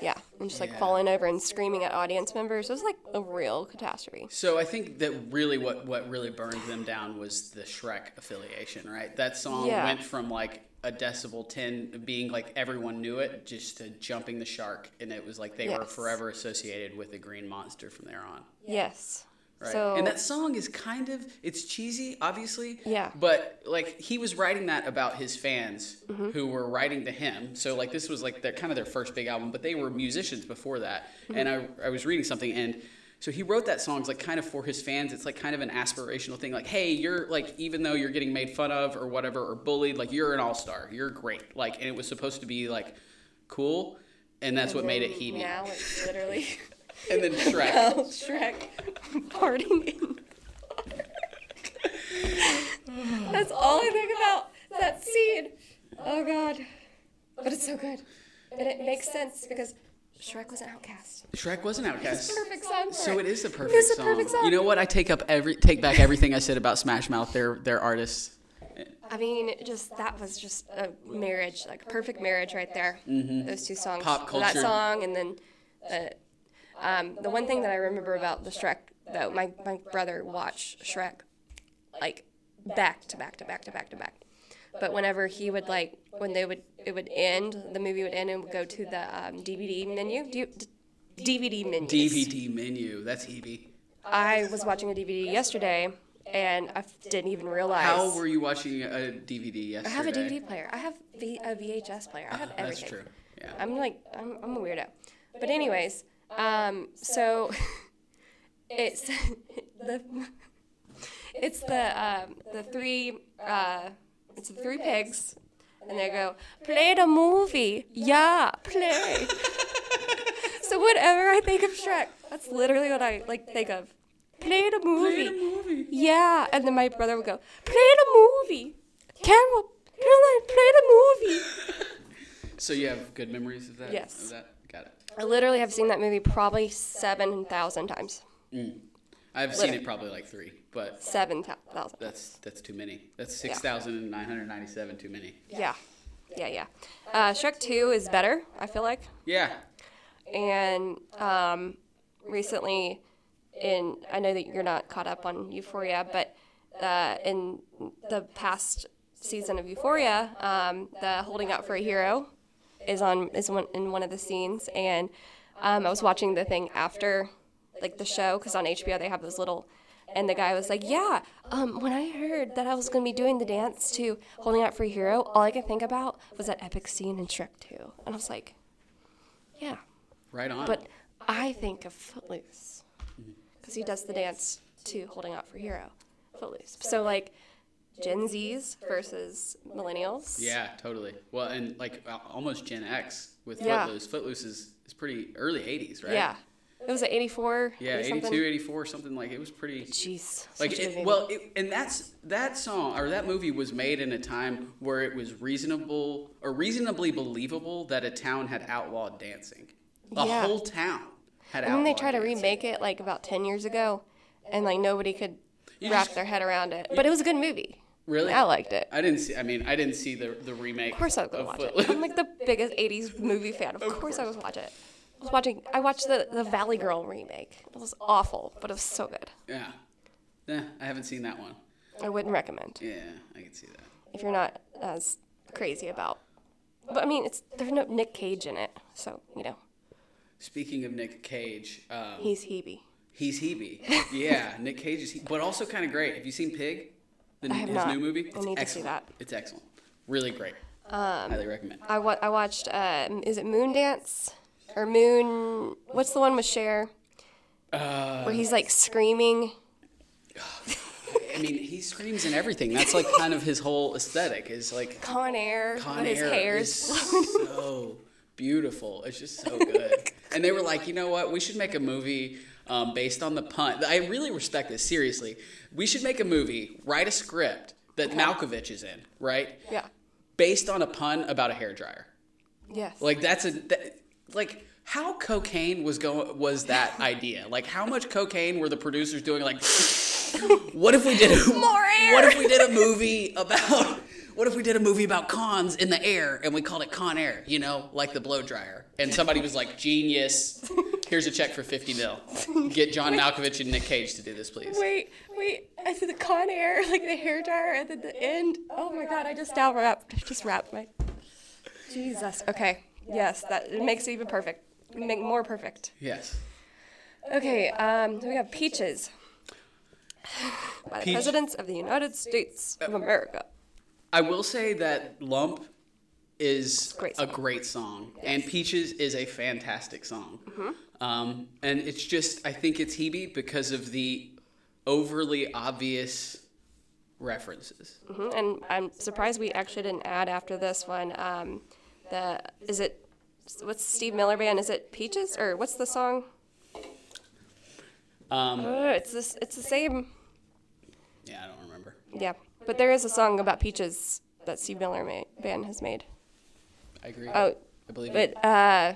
yeah, and just like Yeah. falling over and screaming at audience members. It was like a real catastrophe. So I think that really what what really burned them down was the Shrek affiliation, right? That song Yeah. went from like a decibel 10 being like everyone knew it just to jumping the shark and it was like they were forever associated with the green monster from there on. Yes. Right. So and that song is kind of it's cheesy, obviously. Yeah. But like he was writing that about his fans Mm-hmm. who were writing to him. So like this was like their kind of their first big album, but they were musicians before that. Mm-hmm. And I I was reading something and so he wrote that songs like kind of for his fans. It's like kind of an aspirational thing. Like, hey, you're like even though you're getting made fun of or whatever or bullied, like you're an all star. You're great. Like and it was supposed to be like cool. And that's what made it Hebe. Now it's literally And then Shrek. Al oh, Shrek farting in. That's all I think about. That scene. Oh god. But it's so good. And it makes sense because Shrek was an outcast. Shrek was an outcast. Perfect song. So it. is a perfect, is a song. perfect song. You know what? I take up every take back everything I said about Smash Mouth. They're they're artists. I mean, just that was just a marriage, like a perfect marriage right there. Mm-hmm. Those two songs. pop culture, That song and then the um, the one thing that I remember about the Shrek though, my my brother watched Shrek like back to back to back to back to back. But whenever he would like when they would it would end, the movie would end and would go to the um, DVD menu. Do you, d- DVD menu. DVD menu. That's Hebe. I was watching a DVD yesterday and I f- didn't even realize. How were you watching a DVD yesterday? I have a DVD player. I have v- a VHS player. I have That's everything. true. Yeah. I'm like, I'm, I'm a weirdo. But anyways, um, so it's the it's the um, the three uh, it's the three pigs, and they go play the movie. Yeah, play. so whatever I think of Shrek, that's literally what I like think of. Play the movie. movie. Yeah, and then my brother would go, "Play the movie, Carol, Caroline, play the movie." So you have good memories of that? Yes. Of that? I literally have seen that movie probably seven thousand times. I've seen it probably like three, but Seven thousand. that's that's too many. That's six thousand nine hundred ninety-seven too many. Yeah, yeah, yeah. Uh, Shrek Two is better. I feel like, Yeah. and um, recently, in I know that you're not caught up on Euphoria, but uh, in the past season of Euphoria, um, the Holding Out for a Hero is on is one, in one of the scenes, and um, I was watching the thing after like the show because on HBO they have those little. And the guy was like, "Yeah, um, when I heard that I was going to be doing the dance to Holding Out for a Hero, all I could think about was that epic scene in Shrek 2." And I was like, "Yeah, Right on. but I think of Footloose because he does the dance to Holding Out for a Hero, Footloose. So like Gen Zs versus millennials. yeah, totally. Well, and like almost Gen X with Yeah. Footloose. Footloose is, is pretty early 80s, right? Yeah. It was at 84. Yeah, 82, something. 84, something like it was pretty. Jeez. Like such a good it, well, it, and that's that song or that movie was made in a time where it was reasonable or reasonably believable that a town had outlawed dancing. A Yeah. whole town had and then they tried to remake it like about 10 years ago, and like nobody could You wrap just- their head around it. But it was a good movie. Really? I liked it. I didn't see. I mean, I didn't see the the remake. Of course I was gonna watch Footloose. it. I'm like the biggest '80s movie fan. Of, course, I was watch it. I was watching. I watched the the Valley Girl remake. It was awful, but it was so good. yeah. Yeah, I haven't seen that one. I wouldn't recommend Yeah, I can see that. if you're not as crazy about. But I mean, it's there's no Nick Cage in it, so you know Speaking of Nick Cage, um, he's Hebe. he's Hebe. Yeah, Nick Cage is, he, but also kind of great. Have you seen Pig? The, I have his not. new movie. I need to see excellent. that. It's excellent. Really great. Highly recommend. I wa- I watched. Uh, is it Moon Dance? or Moon? What's the one with Cher Uh, where he's like screaming? I mean, he screams in everything. That's like kind of his whole aesthetic. Is like Con Air, Con but his Air is so beautiful. It's just so good. and they were like, you know what? We should make a movie um, based on the pun. I really respect this. Seriously, we should make a movie, write a script that Malkovich is in, right? yeah. Based on a pun about a hair dryer. Yes. Like that's a that, like how cocaine was going was that idea? Like how much cocaine were the producers doing? Like what if we did a, More air. What if we did a movie about what if we did a movie about cons in the air and we called it Con Air? You know, like the blow dryer. And somebody was like, "Genius! Here's a check for fifty mil. Get John Malkovich and Nick Cage to do this, please." Wait, wait. I said the Con Air, like the hair dryer, and then the end. Oh my god, I just now wrapped. I just wrapped my. Jesus. Okay. Yes, that it makes it even perfect. Make more perfect. Yes. Okay. Um, we have peaches. By the Peach- presidents of the United States of America. I will say that Lump is Great a great song, and Peaches is a fantastic song. Mm-hmm. Um, and it's just, I think it's Hebe because of the overly obvious references. hmm And I'm surprised we actually didn't add after this one. Um, the is it what's Steve Miller Band? Is it Peaches or what's the song? Um, Uh, it's this. It's the same. yeah, I don't remember. Yeah, but there is a song about peaches that Steve Miller made, band has made. I agree. Oh, I believe it. but uh,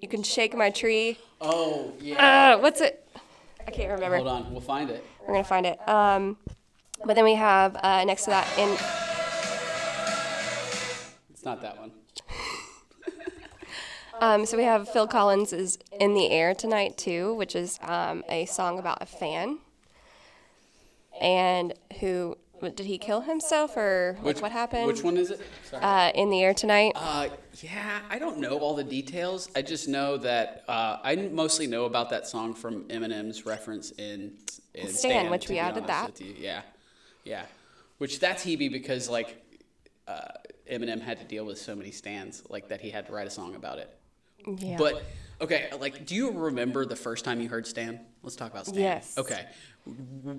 You can shake my tree. Oh yeah. Uh, what's it? I can't remember. Hold on, we'll find it. We're gonna find it. Um, but then we have uh, next to that in It's not that one. um, so we have Phil Collins is in the air tonight too, which is um, a song about a fan. And who what- did he kill himself or like, what happened? Which one is it? Sorry. Uh, in the air tonight. Uh, yeah, I don't know all the details. I just know that uh, I mostly know about that song from Eminem's reference in, in Stan, which to we be added honest that. with you. Yeah, yeah. Which that's Hebe because like uh, Eminem had to deal with so many stands like that he had to write a song about it. yeah. But okay, like, do you remember the first time you heard Stan? Let's talk about Stan. Yes. Okay.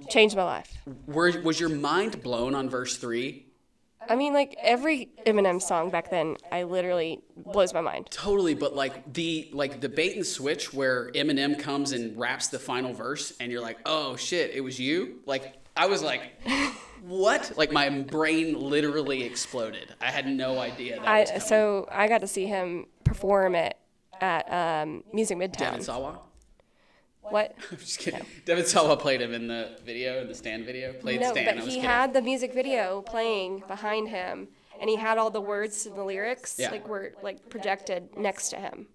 changed my life. Were, was your mind blown on verse three? I mean, like every Eminem song back then, I literally blows my mind. Totally, but like the like the bait and switch where Eminem comes and raps the final verse, and you're like, oh shit, it was you. Like I was like, what? Like my brain literally exploded. I had no idea that I was so I got to see him perform it at um, Music Devon Midtown. Sawa. What? I'm just kidding. Devon Sawa played him in the video, in the Stan video. Played No, Stan. but I was he kidding. had the music video playing behind him, and he had all the words and the lyrics Yeah. like were like projected next to him.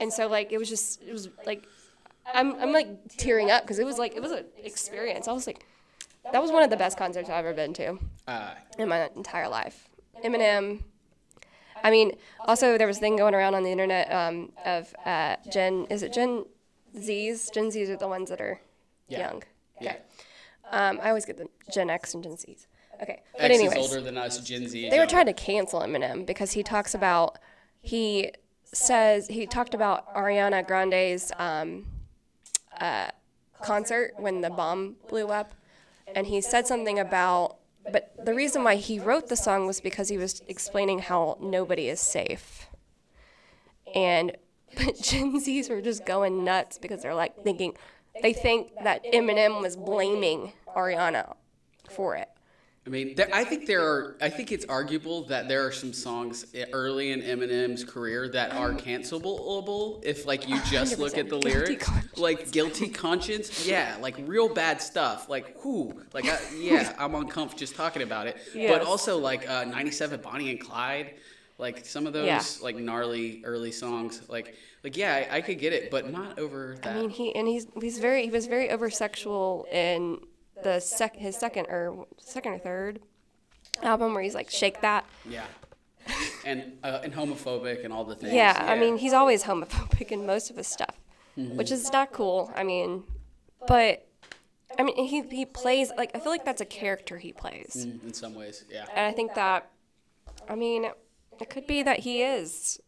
And so like it was just it was like I'm I'm like tearing up because it was like it was an experience. I was like that was one of the best concerts I've ever been to Uh, in my entire life. Eminem. I mean, also there was a thing going around on the internet um, of uh, Gen. Is it Gen Zs? Gen Zs are the ones that are Yeah. young. Yeah. Okay. Um, I always get the Gen X and Gen Zs. Okay. But X anyways, is older than us. Gen Z. they were trying to cancel Eminem because he talks about he says he talked about Ariana Grande's um, uh, concert when the bomb blew up, and he said something about. But the reason why he wrote the song was because he was explaining how nobody is safe, and but Gen Zs were just going nuts because they're like thinking they think that Eminem was blaming Ariana for it. I mean, there, I think there are. I think it's arguable that there are some songs early in Eminem's career that are cancelable if, like, you just look at the 100% guilty lyrics. Like guilty conscience, yeah, like real bad stuff. Like, whoo, like, I, yeah, I'm uncomfortable just talking about it. But also like uh, '97 Bonnie and Clyde, like some of those Yeah. like gnarly early songs. Like, like yeah, I, I could get it, but not over that. I mean, he and he's he's very he was very over sexual in the sec his second or second or third album where he's like shake that. yeah. And uh, and homophobic and all the things. Yeah, I mean he's always homophobic in most of his stuff, which is not cool. I mean, but I mean he he plays like I feel like that's a character he plays, Mm, in some ways, yeah. and I think that I mean it could be that he is,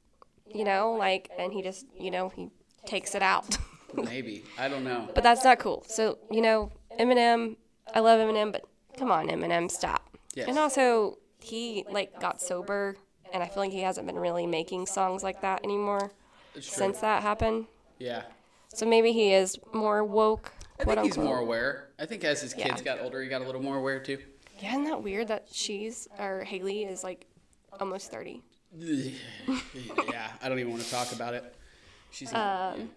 you know, like and he just you know he takes it out. Maybe I don't know. But that's not cool. So, you know, Eminem, I love Eminem, but come on, Eminem, stop. Yes. And also, he like got sober, and I feel like he hasn't been really making songs like that anymore since that happened. Yeah. So maybe he is more woke. I think he's more aware. I think as his kids Yeah. got older, he got a little more aware too. Yeah, isn't that weird that she's or Hailie is like almost thirty? yeah, I don't even want to talk about it. She's Um,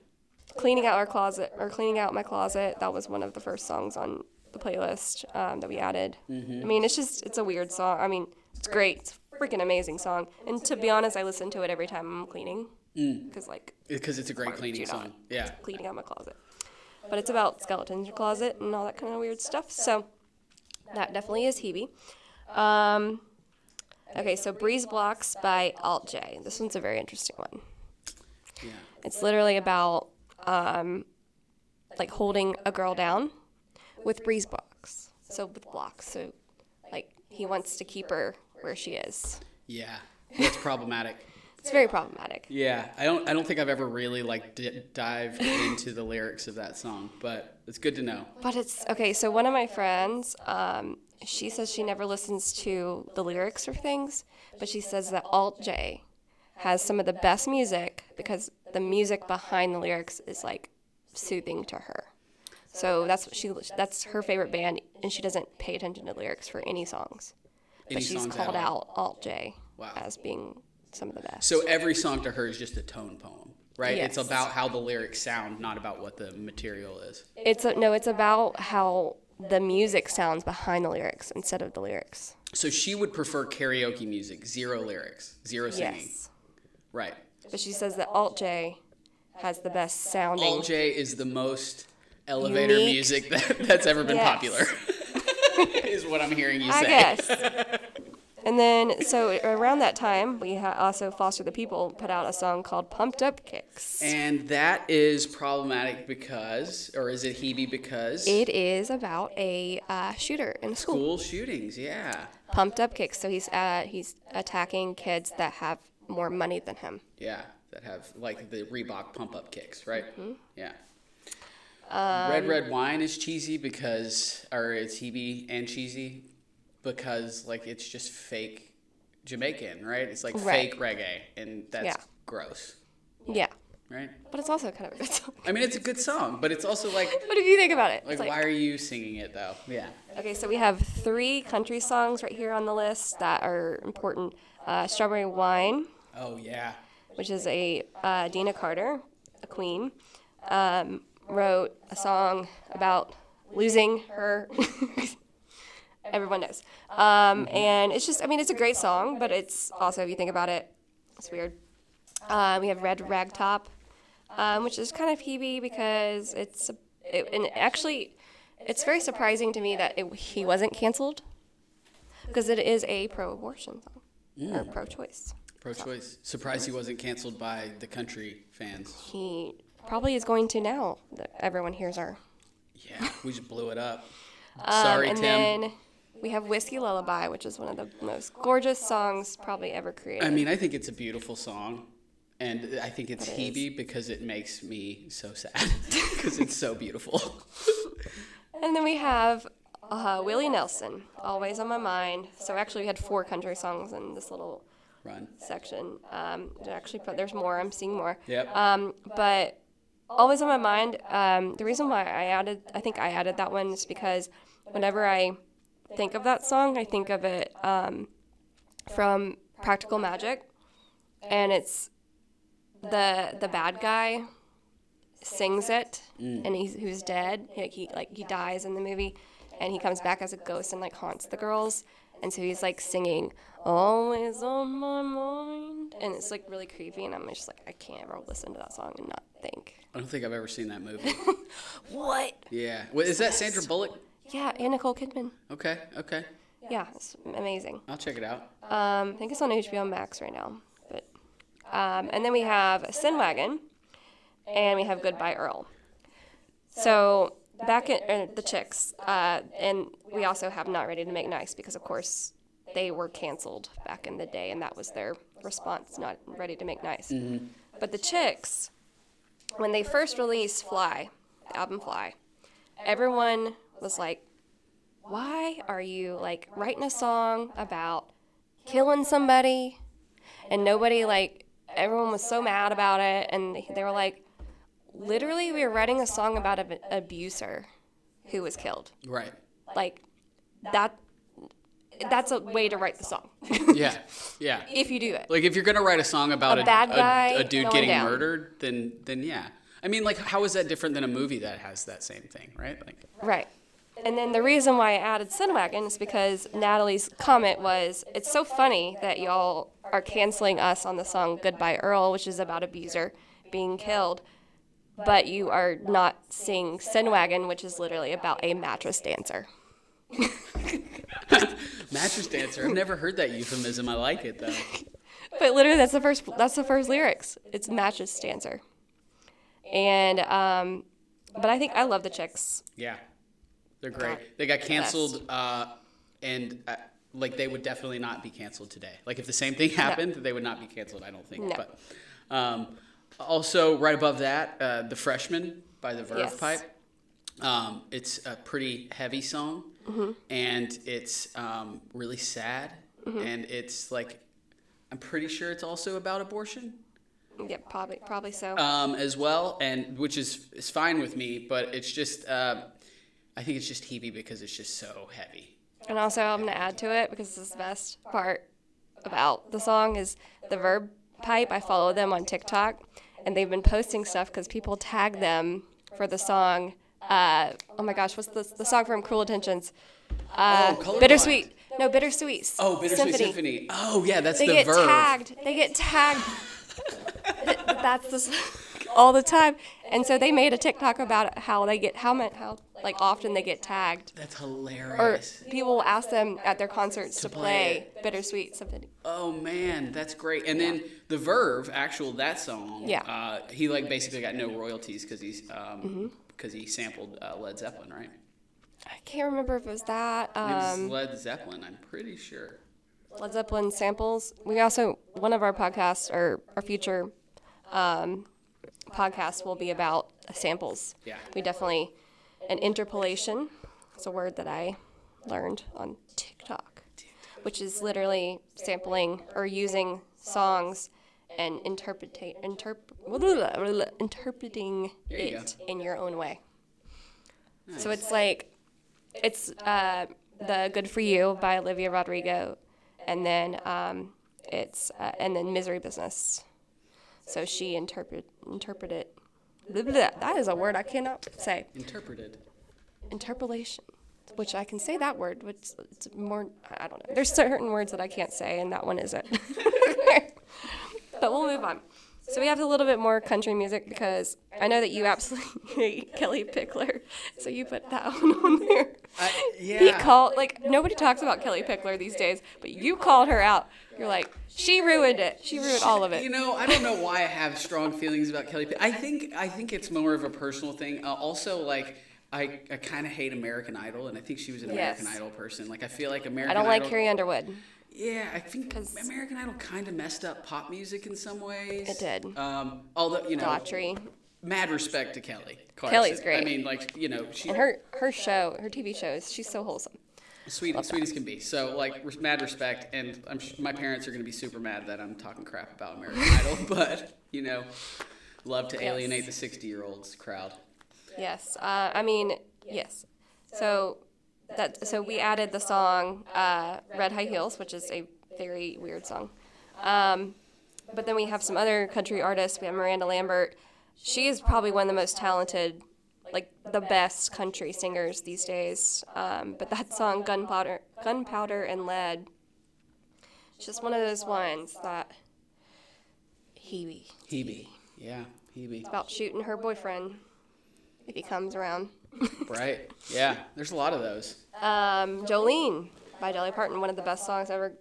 Cleaning out our closet or cleaning out my closet. That was one of the first songs on the playlist um, that we added. Mm-hmm. I mean, it's just it's a weird song. I mean, it's great. It's a freaking amazing song. And to be honest, I listen to it every time I'm cleaning because like because it's a great cleaning not? song. Yeah. cleaning out my closet. But it's about skeletons in your closet and all that kind of weird stuff. So that definitely is Hebe. Um, okay, so Breeze Blocks by Alt J. This one's a very interesting one. Yeah. It's literally about um, like holding a girl down with breeze blocks. So with blocks. So like he wants to keep her where she is. Yeah. That's problematic. It's very problematic. Yeah, I don't. I don't think I've ever really like d- dived into the lyrics of that song, but it's good to know. But it's okay. So one of my friends, um, she says she never listens to the lyrics or things, but she says that Alt J has some of the best music because the music behind the lyrics is like soothing to her. So that's what she that's her favorite band, and she doesn't pay attention to lyrics for any songs. Any but she's songs called out Alt J Wow. as being some of the best. So every song to her is just a tone poem. right? It's about how the lyrics sound, not about what the material is. It's a, no, it's about how the music sounds behind the lyrics instead of the lyrics. So she would prefer karaoke music, zero lyrics, zero singing. Yes. Right. But she says that Alt J has the best sounding. Alt J is the most elevator Unique. music that, that's ever been Yes. popular. is what I'm hearing you say. I guess. and then, so around that time, we ha- also Foster the People put out a song called "Pumped Up Kicks." And that is problematic because, or is it Hebe because? it is about a uh, shooter in a school. School shootings, yeah. Pumped Up Kicks. So he's uh, he's attacking kids that have more money than him. Yeah, that have like the Reebok pump up kicks, right? Mm-hmm. Yeah. Um, red red wine is cheesy because, or it's Hebe and cheesy because like it's just fake Jamaican, right? It's like Right. fake reggae, and that's Yeah. gross, Yeah, right? but it's also kind of a good song. I mean, it's a good song, but it's also like, But if you think about it, like, it's why are you singing it though? Yeah. Okay, so we have three country songs right here on the list that are important. Uh, Strawberry Wine, Oh yeah. which is a uh, Deana Carter, a queen, um, wrote a song about losing her. Everyone knows. Um, and it's just, I mean, it's a great song, but it's also, if you think about it, it's weird. Uh, we have Red Ragtop, um, which is kind of Hebe because it's, it, and actually, it's very surprising to me that it, he wasn't canceled because it is a pro-abortion song or pro-choice. Pro-choice. Surprised he wasn't canceled by the country fans. He probably is going to now that everyone hears our. Yeah, we just blew it up. Um, Sorry, and Tim. then we have Whiskey Lullaby, which is one of the most gorgeous songs probably ever created. I mean, I think it's a beautiful song, and I think it's It is. Hebe because it makes me so sad because it's so beautiful. and then we have uh, Willie Nelson, Always on My Mind. So actually, we had four country songs in this little Run. section. Um, actually, but there's more. I'm seeing more. Yep. Um, but always on my mind. Um, the reason why I added, I think I added that one is because whenever I think of that song, I think of it um, from Practical Magic, and it's the the bad guy sings it, and he's who's dead. Like he like he dies in the movie, and he comes back as a ghost and like haunts the girls. And so he's like singing, "Always on my mind," and it's like really creepy. And I'm just like, I can't ever listen to that song and not think, I don't think I've ever seen that movie. what? yeah. Is that Sandra Bullock? Yeah, and Nicole Kidman. Okay. Okay. Yeah, it's amazing. I'll check it out. Um, I think it's on HBO Max right now. But um, and then we have Sin Wagon, and we have Goodbye Earl. So back in uh, the chicks, uh, and we also have Not Ready to Make Nice because of course they were canceled back in the day, and that was their response, Not Ready to Make Nice. But the chicks, when they first released Fly, the album Fly, everyone was like, why are you like writing a song about killing somebody and nobody like everyone was so mad about it and they were like literally we were writing a song about an abuser who was killed Right. like that that's a way to write the song Yeah. Yeah. if you do it Like if you're gonna write a song about A a, bad guy a, a dude getting down. murdered, then then yeah. I mean, like, how is that different than a movie that has that same thing, right? Like, Right. And then the reason why I added Sin Wagon is because Natalie's comment was, "It's so funny that y'all are canceling us on the song Goodbye Earl, which is about abuser being killed, but you are not singing Sin Wagon, which is literally about a mattress dancer." mattress dancer. I've never heard that euphemism. I like it though. But literally, that's the first. That's the first lyrics. It's mattress dancer. And um, but I think I love the chicks. Yeah, they're great. God, They got canceled, uh, and uh, like they would definitely not be canceled today. Like if the same thing happened, they would not be canceled. I don't think. No. But um, also, right above that, uh, the Freshman by the Verve Yes. Pipe. Um, it's a pretty heavy song, Mm-hmm. and it's um, really sad, and it's like I'm pretty sure it's also about abortion Yeah, probably probably so. um, as well, and which is is fine with me. But it's just uh, I think it's just Hebe because it's just so heavy. And also, I'm gonna add to it because this is the best part about the song is the Verve Pipe. I follow them on TikTok, and they've been posting stuff because people tag them for the song. Uh, oh my gosh, what's the the song from Cruel Intentions? Uh, Oh. Bittersweet. No, Bittersweet. Oh, Bittersweet Symphony. Oh, yeah, that's They the get Verve. tagged. They get tagged. That's the all the time. And so they made a TikTok about how they get how much how like often they get tagged. That's hilarious. Or people will ask them at their concerts to, play play, Bittersweet Symphony. Oh man, that's great. And then the Verve, actual that song. Yeah. Uh, he like basically got no royalties because he's Mm-hmm. um because he sampled uh, Led Zeppelin, right? I can't remember if it was that. It was Um, Led Zeppelin. I'm pretty sure. Led Zeppelin samples. We also one of our podcasts or our future um, podcasts will be about samples. Yeah. We definitely an interpolation. It's a word that I learned on TikTok, which is literally sampling or using songs and interpretate interp- interpreting it in your own way. So it's like it's uh, the "Good for You" by Olivia Rodrigo, and then um, it's uh, and then "Misery Business." So she interpret interpreted. blah, blah, blah. That is a word I cannot say. Interpreted. Interpolation, which I can say that word, which it's more. I don't know. There's certain words that I can't say, and that one isn't. but we'll move on. So we have a little bit more country music because I know that you absolutely hate Kellie Pickler, so you put that one on there. I, He called like nobody talks about Kellie Pickler these days, but you called her out. You're like, she ruined it. She ruined all of it. You know, I don't know why I have strong feelings about Kelly. Pick- I think I think it's more of a personal thing. Uh, also, like I, I kind of hate American Idol, and I think she was an American Yes. Idol person. Like I feel like American. I don't like Idol, Carrie Underwood. Yeah, I think American Idol kind of messed up pop music in some ways. It did. Um, although you know, Daughtry. mad respect to Kelly. Clarkson. Kelly's great. I mean, like you know, she And her her show, her TV shows, she's so wholesome. sweet sweet as can be. So like mad respect, and I'm sh- my parents are gonna be super mad that I'm talking crap about American Idol, but you know, love to alienate the 60 year olds crowd. Yes. Uh, I mean, yes. So that so we added the song uh, "Red High Heels," which is a very weird song. Um, but then we have some other country artists. We have Miranda Lambert. She is probably one of the most talented, like the best country singers these days. Um, but that song "Gunpowder, Gunpowder and Lead," it's just one of those ones that Hebe Hebe, yeah, Hebe, It's about shooting her boyfriend if he comes around. Right? Yeah, there's a lot of those. Um, Jolene by Dolly Parton, one of the best songs ever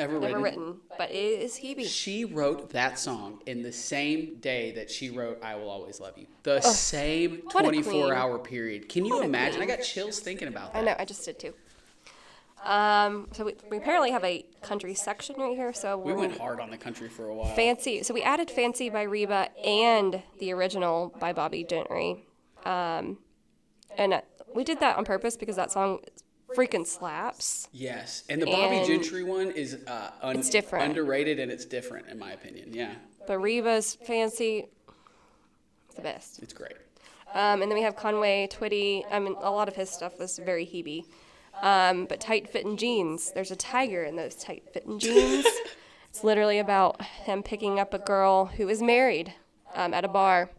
Ever ever written? written, but it is Hebe. She wrote that song in the same day that she wrote "I Will Always Love You." The same 24 hour period. Can you imagine? I got chills thinking about that. I know, I just did too. Um, so we, we apparently have a country section right here. So We went hard on the country for a while. fancy. So we added "Fancy" by Reba and the original by Bobbie Gentry, um, and uh, we did that on purpose because that song freaking slaps. Yes, and the Bobbie And- Gentry one is uh, un- It's different. underrated, and it's different in my opinion. Yeah, But Reba's "Fancy" is the best. it's great. Um, and then we have Conway Twitty. I mean, a lot of his stuff was very Hebe. Um, but tight fitting jeans. There's a tiger in those tight fitting jeans. it's literally about him picking up a girl who is married um, at a bar.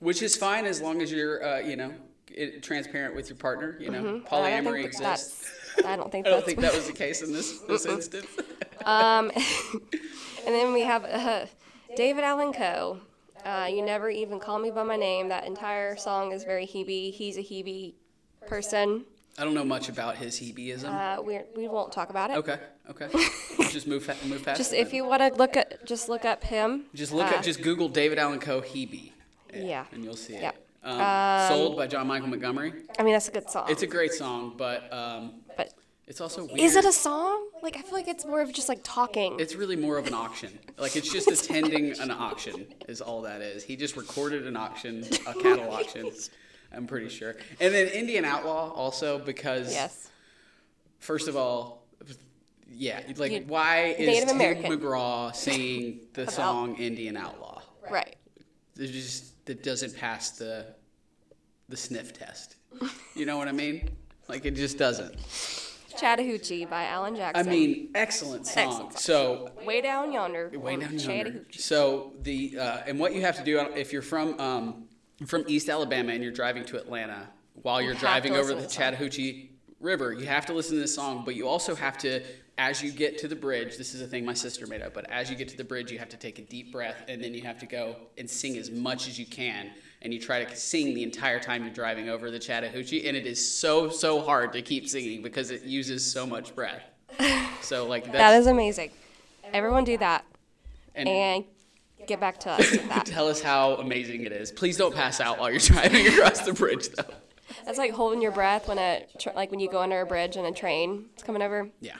Which is fine as long as you're, uh, you know, it, transparent with your partner. You know, Mm-hmm. I polyamory think exists. I don't think I don't think that was the case in this this instance. Um, and then we have uh, David Allan Coe. Uh, you never even call me by my name. That entire song is very Hebe. He's a Hebe person. I don't know much about his Hebeism. Uh, we we won't talk about it. okay, okay. just move move past. Just if you want to look at, just look up him. just look uh, up, just Google David Allan Coe Hebe. Yeah. and you'll see it. Yep. Um, Sold by John Michael Montgomery. I mean, that's a good song. It's a great song, but um, but it's also weird. is it a song? Like, I feel like it's more of just like talking. It's really more of an auction. Like it's just attending an auction is all that is. He just recorded an auction, a cattle auction. I'm pretty sure. And then Indian Outlaw also because yes. first of all, yeah, like You- why is Tim. McGraw singing the song Indian Outlaw? Right. Just that doesn't pass the the sniff test. You know what I mean? Like it just doesn't. Chattahoochee by Alan Jackson. I Jackson. mean, excellent song. Excellent song. So way down yonder. way down yonder. Chattahoochee. So the uh, and what you have to do if you're from um, from East Alabama and you're driving to Atlanta while you're have driving over listen the to this song. Chattahoochee River, you have to listen to this song. But you also have to, as you get to the bridge, this is a thing my sister made up. But as you get to the bridge, you have to take a deep breath and then you have to go and sing as much as you can. And you try to sing the entire time you're driving over the Chattahoochee, and it is so so hard to keep singing because it uses so much breath. So like that's, That is amazing. Everyone do that and and get back to us with that. Tell us how amazing it is. Please don't pass out while you're driving across the bridge, though. That's like holding your breath when a tr- like when you go under a bridge and a train is coming over. Yeah.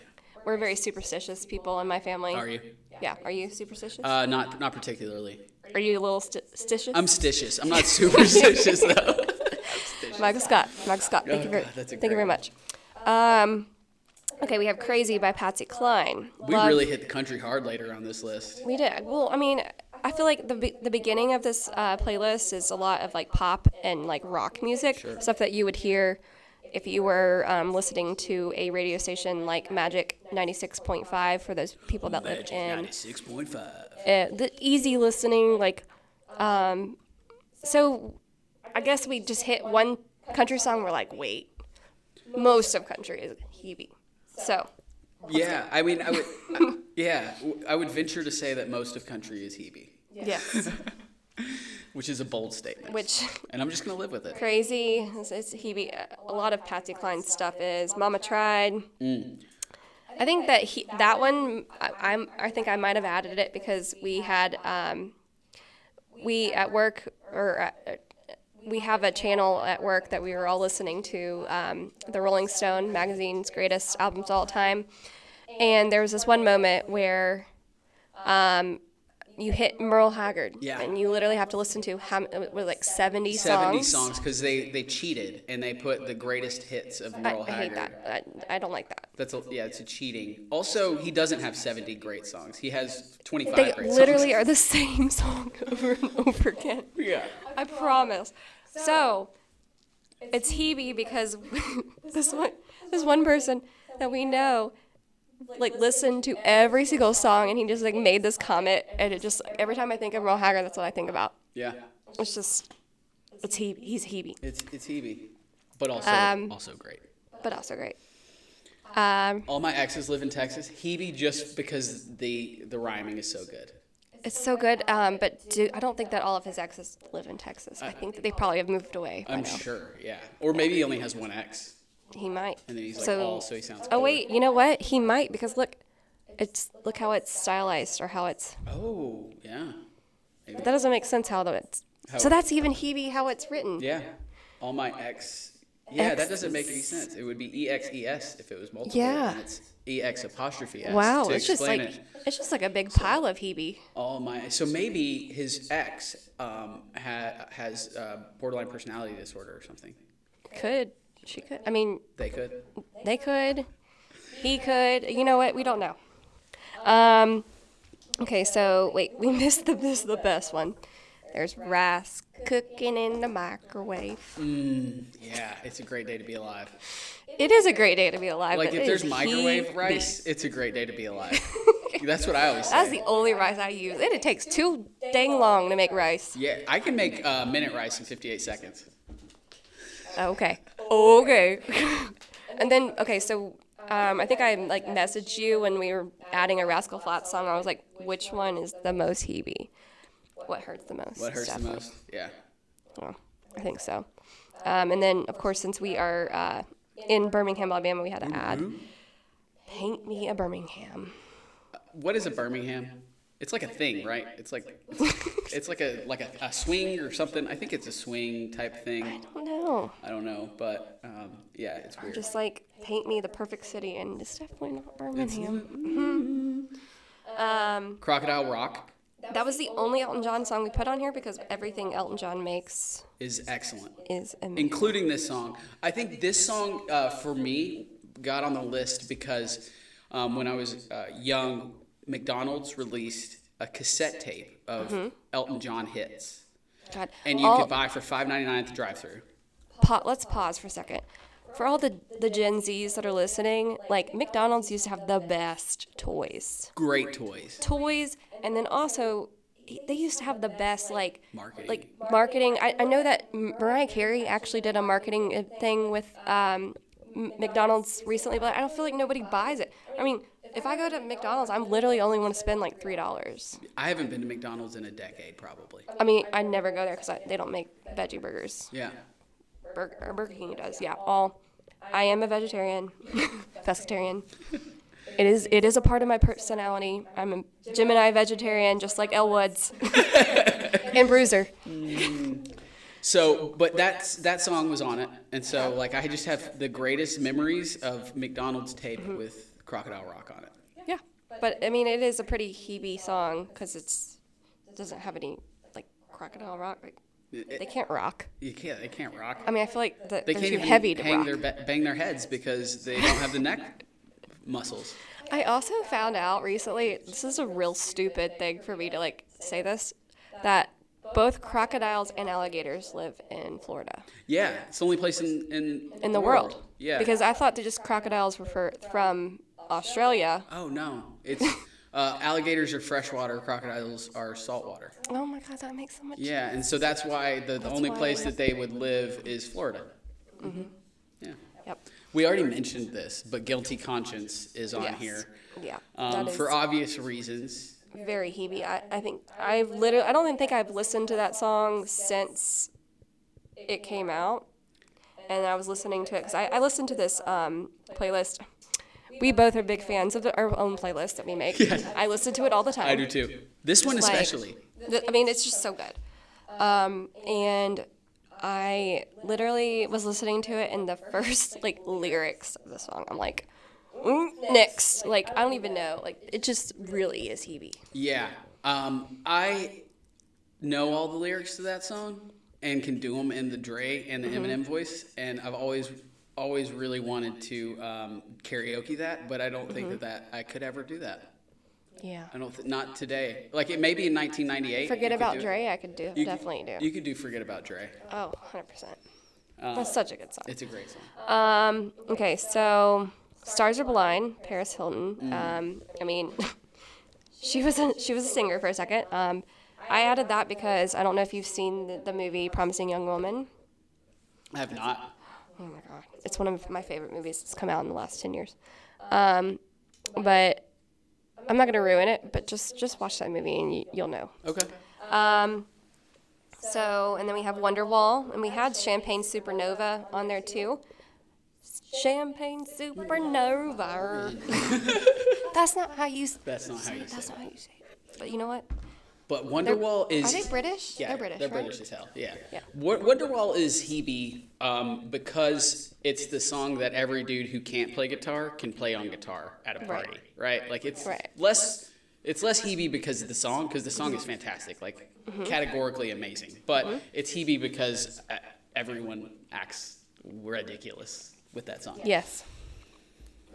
We're very superstitious people in my family. Are you? Yeah. Are you superstitious? Uh, not not particularly. Are you a little st- stitious? I'm stitious. I'm not superstitious though. Michael Scott. Michael Scott. Thank you Oh, very, God, that's thank you very much. Um, okay, we have "Crazy" by Patsy Cline. We Love- really hit the country hard later on this list. We did. Well, I mean, I feel like the be- the beginning of this uh, playlist is a lot of like pop and like rock music, stuff that you would hear if you were um, listening to a radio station like Magic 96.5 for those people that live in Ninety-six point five. uh, the easy listening like um so i guess we just hit one country song we're like wait most of country is hebe so Yeah, I mean, I would. I, yeah, w- I would venture to say that most of country is Hebe, yes which is a bold statement. which and I'm just gonna live with it. crazy it's, it's hebe a lot of patsy cline stuff is mama tried i think that he that one I, i'm i think i might have added it because we had um we at work or at, we have a channel at work that we were all listening to um, the rolling stone magazine's greatest albums of all time and there was this one moment where um, you hit merle haggard Yeah. and you literally have to listen to how uh, was like 70, songs. 70 songs because they they cheated and they put the greatest hits of I, Merle I hate Haggard. that I, I don't like that That's a, yeah, it's a cheating. Also, he doesn't have 70 great songs. He has 25 they great literally songs. are the same song over and over again Yeah. I promise. So, it's Hebe because this one, this one person that we know, like listened to every single song, and he just like made this comment, and it just like, every time I think of Merle Haggard, that's what I think about. Yeah. It's just, it's Hebe. He's Hebe, It's it's Hebe, but also Um, also great. but also great. Um, All my exes live in Texas. Hebe just because the the rhyming is so good. it's so good. Um, but do, I don't think that all of his exes live in Texas. I think that they probably have moved away. I'm now. sure. Yeah. Or maybe he only has one ex, He might. and then he's like, so, oh, so he sounds. Oh cooler. wait, you know what? He might because look, it's look how it's stylized or how it's. Oh yeah. That doesn't make sense how it's. How- so that's even Hebe how it's written. Yeah. All my ex. Yeah, that doesn't make any sense. It would be E X E S if it was multiple. Yeah. And it's E X apostrophe S. Wow, it's just like it. it's just like a big pile of Hebe. All my so maybe his ex um, ha, has uh, borderline personality disorder or something. Could she could? I mean, They could. they could. He could. You know what? We don't know. Um. Okay, so wait, we missed the this is the best one. There's rice cooking in the microwave. Yeah, it's a great day to be alive. It is a great day to be alive. Like if there's microwave rice, it's a great day to be alive. That's what I always say. That's the only rice I use. And it takes too dang long to make rice. yeah, I can make uh, minute rice in 58 seconds. Okay. Okay. and then okay, so um, I think I like messaged you when we were adding a Rascal Flatts song. I was like, which one is the most Hebe? What hurts the most? What hurts the most? Yeah. Well, I think so. Um, and then of course, since we are uh, in Birmingham, Alabama, we had to add "Paint Me a Birmingham." What is a Birmingham? It's like a thing, right? It's like it's like a like a, a swing or something. I think it's a swing type thing. I don't know. I don't know, but um, yeah, it's weird. Just like paint me the perfect city, and it's definitely not Birmingham. Mhm. Um, Crocodile Rock that was the only Elton John song we put on here because everything Elton John makes is excellent, is amazing. including this song. I think this song uh, for me got on the list because um, when I was uh, young, McDonald's released a cassette tape of Elton John hits, God, and you all, could buy for five ninety nine at the drive through. pa- let's pause for a second. for all the the Gen Zs that are listening, like McDonald's used to have the best toys, Great toys. toys, and then also they used to have the best like Marketing. like marketing. I, I know that Mariah Carey actually did a marketing uh, thing with um, McDonald's recently, but I don't feel like nobody buys it. I mean, if I go to McDonald's, I'm literally only want to spend like three dollars. I haven't been to McDonald's in a decade, probably. I mean, I never go there because they don't make veggie burgers. Yeah. Burger, Burger King does, yeah. All. I am a vegetarian, pescatarian. It is it is a part of my personality. I'm a Gemini vegetarian, just like Elle Woods and Bruiser. So, but that's that song was on it, and so like I just have the greatest memories of McDonald's tape Mm-hmm. with Crocodile Rock on it. Yeah, but I mean, it is a pretty Hebe song because it's it doesn't have any like crocodile rock. Like, they can't rock. You can't, they can't rock. I mean, I feel like the, They they're can't too even heavy to hang rock. their bang their heads because they don't have the neck muscles. I also found out recently. This is a real stupid thing for me to like say this that both crocodiles and alligators live in Florida Yeah, it's the only place in in, in the world. Yeah. Because I thought that just crocodiles were for, from Australia. oh no, it's uh, alligators are freshwater, crocodiles are saltwater. Oh my god, that makes so much. Sense. Yeah, and so that's why the, the only why place that they would live is Florida. Mm-hmm. Yeah. Yep. We already mentioned this, but guilty conscience is on Yes. here Yeah. um, for obvious reasons. very Hebe. I, I think I've literally. I don't even think I've listened to that song since it came out, and I was listening to it because I, I listened to this um, playlist. We both are big fans of the, our own playlist that we make. I listen to it all the time. I do too. This one like- especially. Th- I mean, it's just so good. Um, and I literally was listening to it, and the first like lyrics of the song, I'm like, mm, next. Like I don't even know. Like it just really is Hebe. Yeah. Um, I know all the lyrics to that song and can do them in the Dre and the Mm-hmm. Eminem voice, and I've always always really wanted to um, karaoke that, but I don't Mm-hmm. think that, that I could ever do that. Yeah. I don't th- not today. Like it may be in 1998. Forget about do it. Dre. I could do You could- definitely do. You could do Forget About Dre. oh, 100 percent. That's such a good song. It's a great song. Um, okay, so Stars Are Blind, Paris Hilton. Mm. Um, I mean, she was a, she was a singer for a second. Um, I added that because I don't know if you've seen the, the movie Promising Young Woman. I have not. Oh my god, it's one of my favorite movies. that's come out in the last ten years. Um, but I'm not gonna ruin it. But just just watch that movie and you, you'll know. Okay. Um, so, and then we have Wonderwall, and we had Champagne Supernova on there too. Champagne Supernova. That's not how you. That's not how you say That's not how you say it. But you know what? But Wonderwall is. Are they British? Yeah, they're British. They're right? British as hell. Yeah. Yeah. Wonderwall is Hebe um, because it's the song that every dude who can't play guitar can play on guitar at a party, right? Like it's Right. less. It's less Hebe because of the song, because the song is fantastic, like Mm-hmm. categorically amazing. But it's Hebe because uh, everyone acts ridiculous with that song. Yes.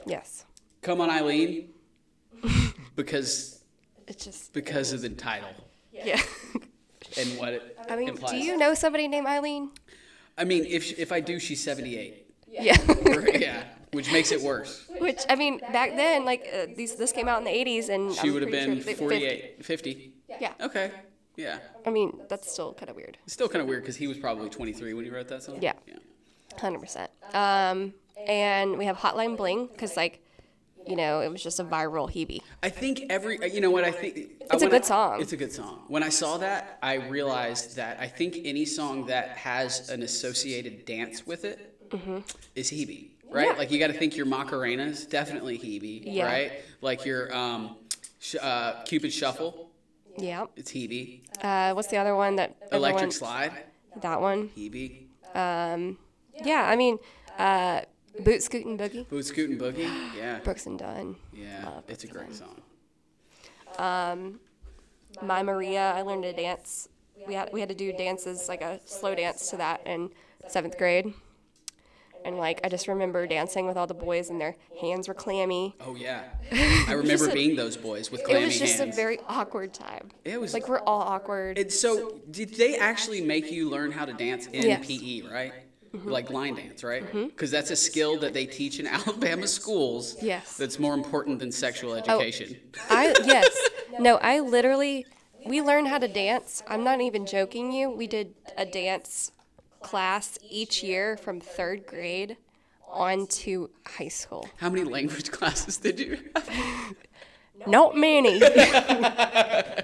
Yes. Come on, Eileen, because It's just. because of the title Yeah. and what it I mean, implies. do you know somebody named Eileen? I mean, if sh- if I do, she's seventy eight. Yeah. yeah, which makes it worse. Which I mean, back then, like uh, these, this came out in the '80s, and She I'm would have been sure they- 48, 50. Yeah. Okay. Yeah. I mean, that's still kind of weird. It's still kind of weird because he was probably 23 when he wrote that song. Yeah. Yeah. Hundred percent. Um, and we have Hotline Bling because, like, you know, it was just a viral Hebe. I think every, you know what I think? It's a good I- song. It's a good song. When I saw that, I realized that I think any song that has an associated dance with it is Hebe, right? Mm-hmm. Yeah. Like you got to think your Macarena's definitely Hebe, Yeah. right? Like your um, sh- uh, Cupid Shuffle, Yeah. it's Hebe. Uh, what's the other one that? Electric Slide, That one. Hebe. Yeah. I mean, uh, Boot Scootin' Boogie. Boot Scoot and Boogie, yeah. Brooks and Dunn. Yeah, it's a great song. Um, My Maria. I learned to dance. We had we had to do dances like a slow dance to that in seventh grade. And like I just remember dancing with all the boys and their hands were clammy. Oh yeah, I remember a- being those boys with clammy hands. It was just hands. a very awkward time. It was- like we're all awkward. It's so. Did they actually make you learn how to dance in Yes. PE? Right. Mm-hmm. like line dance, right? Mm-hmm. Because that's a skill that they teach in Alabama schools. Yes. That's more important than sexual oh, education. I yes. No, I literally we learned how to dance. I'm not even joking you. We did a dance class each year from 3rd grade on to high school. How many language classes did you have? Not many. I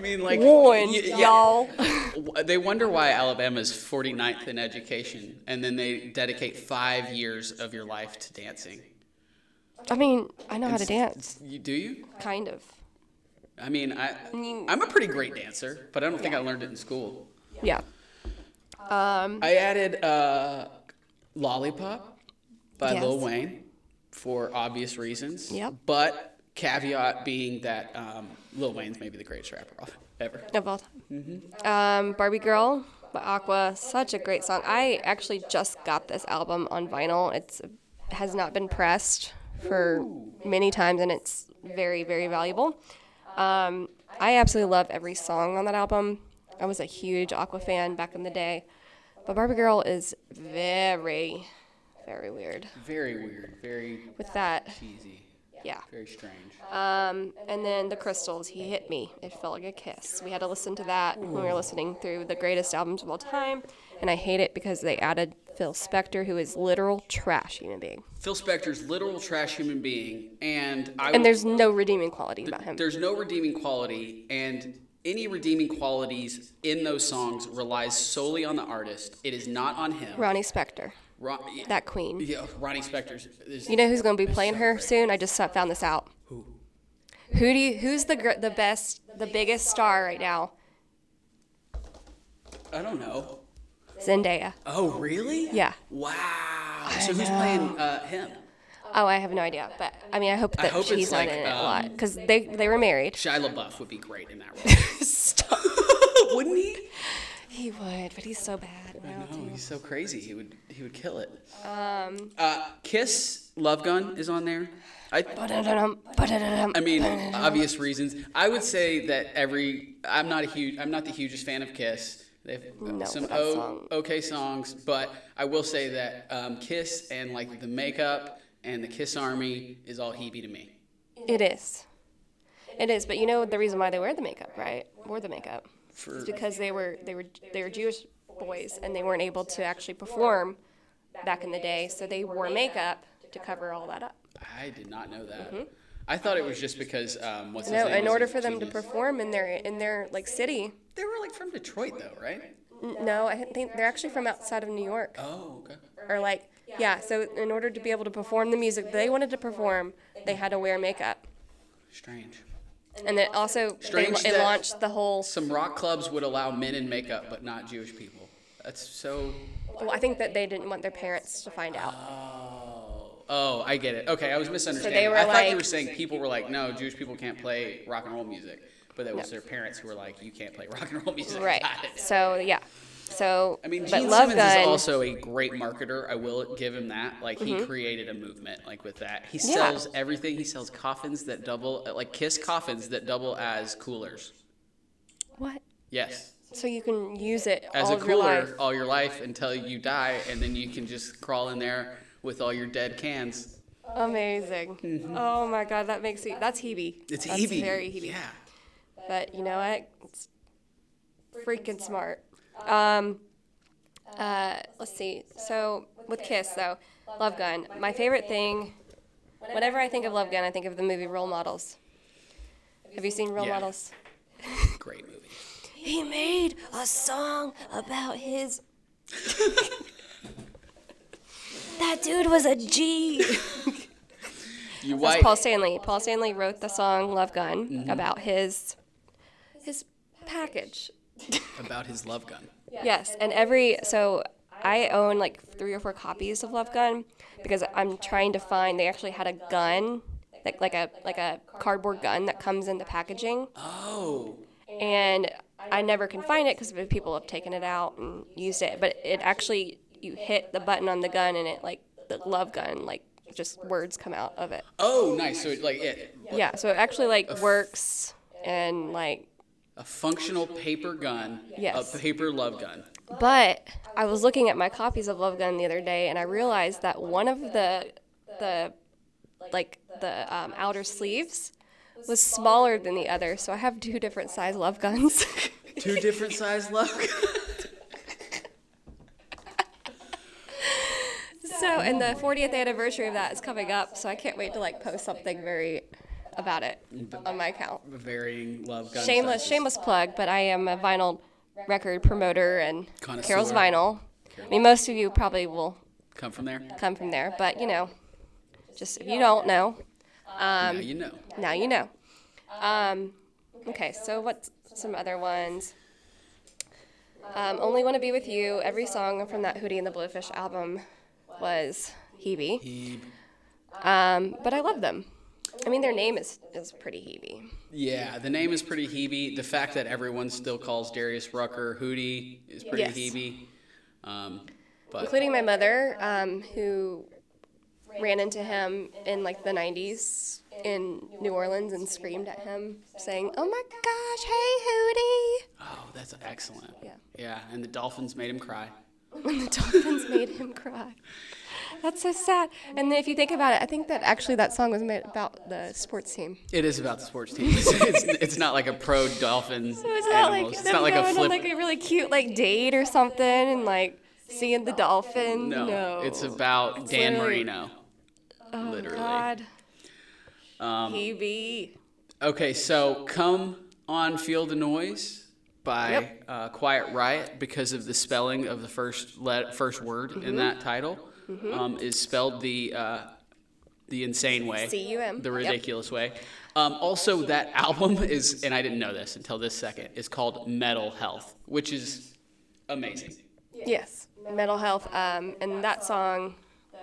mean, like One, y- yeah. y'all. They wonder why Alabama is 49th in education, and then they dedicate five years of your life to dancing. I mean, I know how to dance, You do you? kind of. I mean, I I'm a pretty great dancer, but I don't think I learned it in school. Yeah. Um, I added uh, "Lollipop" by Yes. Lil Wayne for obvious reasons. Yep. But caveat being that um, Lil Wayne's maybe the greatest rapper of- ever. of all time. Um, Barbie Girl by Aqua, such a great song. I actually just got this album on vinyl. It's has not been pressed for many times, and it's very, very valuable. Um, I absolutely love every song on that album. I was a huge Aqua fan back in the day, but Barbie Girl is very, very weird Very weird. Very with that. cheesy. Yeah. Very strange. Um, and then the crystals, he hit me. It felt like a kiss. We had to listen to that when we were listening through the greatest albums of all time, and I hate it because they added Phil Spector, who is literal trash human being, Phil Spector's literal trash human being, and I and there's no redeeming quality about him. there's no redeeming quality, and any redeeming qualities in those songs relies solely on the artist. It is not on him. Ronnie Spector, Ron, that queen. yeah, Ronnie Spector's. You know who's going to be playing her soon? I just found this out. Who? Who do you, who's the the best, the biggest star right now? I don't know. Zendaya. Oh, really? Yeah. Wow. So who's playing uh, him? Oh, I have no idea, but I mean, I hope that hope she's like, in it a um, lot because they they were married. Shia LaBeouf would be great in that role. Stop. Wouldn't he? He would, but he's so bad. Now, No, too. he's so crazy. He would he would kill it. Um. Uh, Kiss Love Gun is on there. I. I mean, obvious reasons. I would say that every I'm not a huge I'm not the hugest fan of Kiss. They have No, some o- song- okay songs, but I will say that um, Kiss and like the makeup and the Kiss Army is all Hebe to me. It is. It is, but you know the reason why they wear the makeup, right? Wore the makeup. For It's because they were they were they were Jewish boys and they weren't able to actually perform back in the day, so they wore makeup to cover all that up. I did not know that. I thought it was just because um, what's his Mm-hmm. No, in order for them to perform in their in their like city. They were like from Detroit though, right? No, I think they're actually from outside of New York. Oh, okay. Or like yeah, so in order to be able to perform the music they wanted to perform, they had to wear makeup. Strange. And it also they, Strange it that- launched the whole Some rock clubs would allow men in makeup, but not Jewish people. That's so. Well, I think that they didn't want their parents to find out. Oh, oh, I get it. Okay, I was misunderstanding. So they were I thought you were saying people were like, no, Jewish people can't play rock and roll music, but that was their parents who were like, you can't play rock and roll music. Right. So yeah. So I mean, but Gene Love Simmons Gun, is also a great marketer. I will give him that. Like he created a movement. Like with that, he Mm-hmm. Yeah. sells everything. He sells coffins that double, like Kiss coffins that double as coolers. what? Yes. So you can use it as all a of your life. cooler all your life until you die, and then you can just crawl in there with all your dead cans. Amazing. Oh my god, that makes you that's Hebe. Mm-hmm. It's that's Hebe. Very Hebe. Yeah. But you know what? It's freaking smart. Um uh let's see. So with Kiss though, Love Gun. My favorite thing whenever I think of Love Gun, I think of the movie Role Models. Have you seen Role Yeah. Models? Great movie. He made a song about his That dude was a G. You That's white. Paul Stanley. Paul Stanley wrote the song Love Gun Mm-hmm. about his his package. about his love gun. Yes, and every so I own like three or four copies of Love Gun because I'm trying to find they actually had a gun like like a like a cardboard gun that comes in the packaging Oh. and I never can find it because people have taken it out and used it but it actually you hit the button on the gun and it like the love gun like just words come out of it. Oh, nice. So it, like it. Yeah, so it actually like works and like A functional paper gun. Yes. A paper love gun. But I was looking at my copies of Love Gun the other day, and I realized that one of the the like the um, outer sleeves was smaller than the other, so I have two different size Love Guns. Two different size love guns. so, and the 40th anniversary of that is coming up, so I can't wait to like post something very about it on my account. Varying love guns. Shameless, shameless plug, but I am a vinyl record promoter and Carol's Vinyl. I mean, most of you probably will Come from there? come from there, but you know, just if you don't know, now you know. now you know. Um, okay, so what's some other ones? Um, Only Want to Be With You. Every song from that Hootie and the Blowfish album was Hebe. He, Um, but I love them. I mean, their name is, is pretty Hebe. yeah, the name is pretty Hebe. The fact that everyone still calls Darius Rucker Hootie is pretty Yes. Hebe. Um, but including my mother, um, who ran into him in like the 90s in New Orleans and screamed at him, saying, "Oh my gosh, hey Hootie!" oh, that's excellent. Yeah. Yeah, and the Dolphins made him cry. Hootie!" When the Dolphins made him cry. That's so sad. And if you think about it, I think that actually that song was made about the sports team. It is about the sports team. It's, it's, it's not like a pro Dolphins So it's not like. It's not like a flip. like a really cute like date or something and like seeing the dolphin. no, No, it's about Dan Marino. Oh literally. God. Um, Hebe. Okay, so "Come On, Feel the Noise" by Yep. uh, Quiet Riot because of the spelling of the first let first word Mm-hmm. in that title um, is spelled the uh, the insane way, C-U-M. the Yep. ridiculous way. Um, also, that album is, and I didn't know this until this second, is called Metal Health, which is amazing. Yes, mental health. Um, and that song,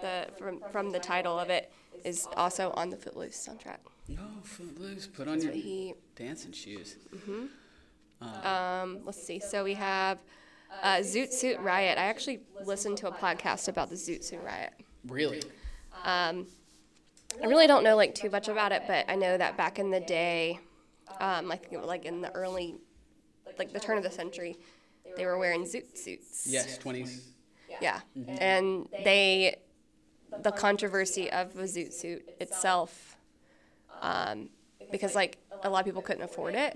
the from from the title of it, is also on the Footloose soundtrack. No, Footloose, put on your He, dancing shoes. um, let's see. So we have uh, Zoot Suit Riot. I actually listened to a podcast about the Zoot Suit Riot. Really? Um, I really don't know like too much about it, but I know that back in the day, um, like like in the early, like the turn of the century, they were wearing zoot suits. Yes, 20s. Yeah, and they, the controversy of the zoot suit itself, um, because like a lot of people couldn't afford it,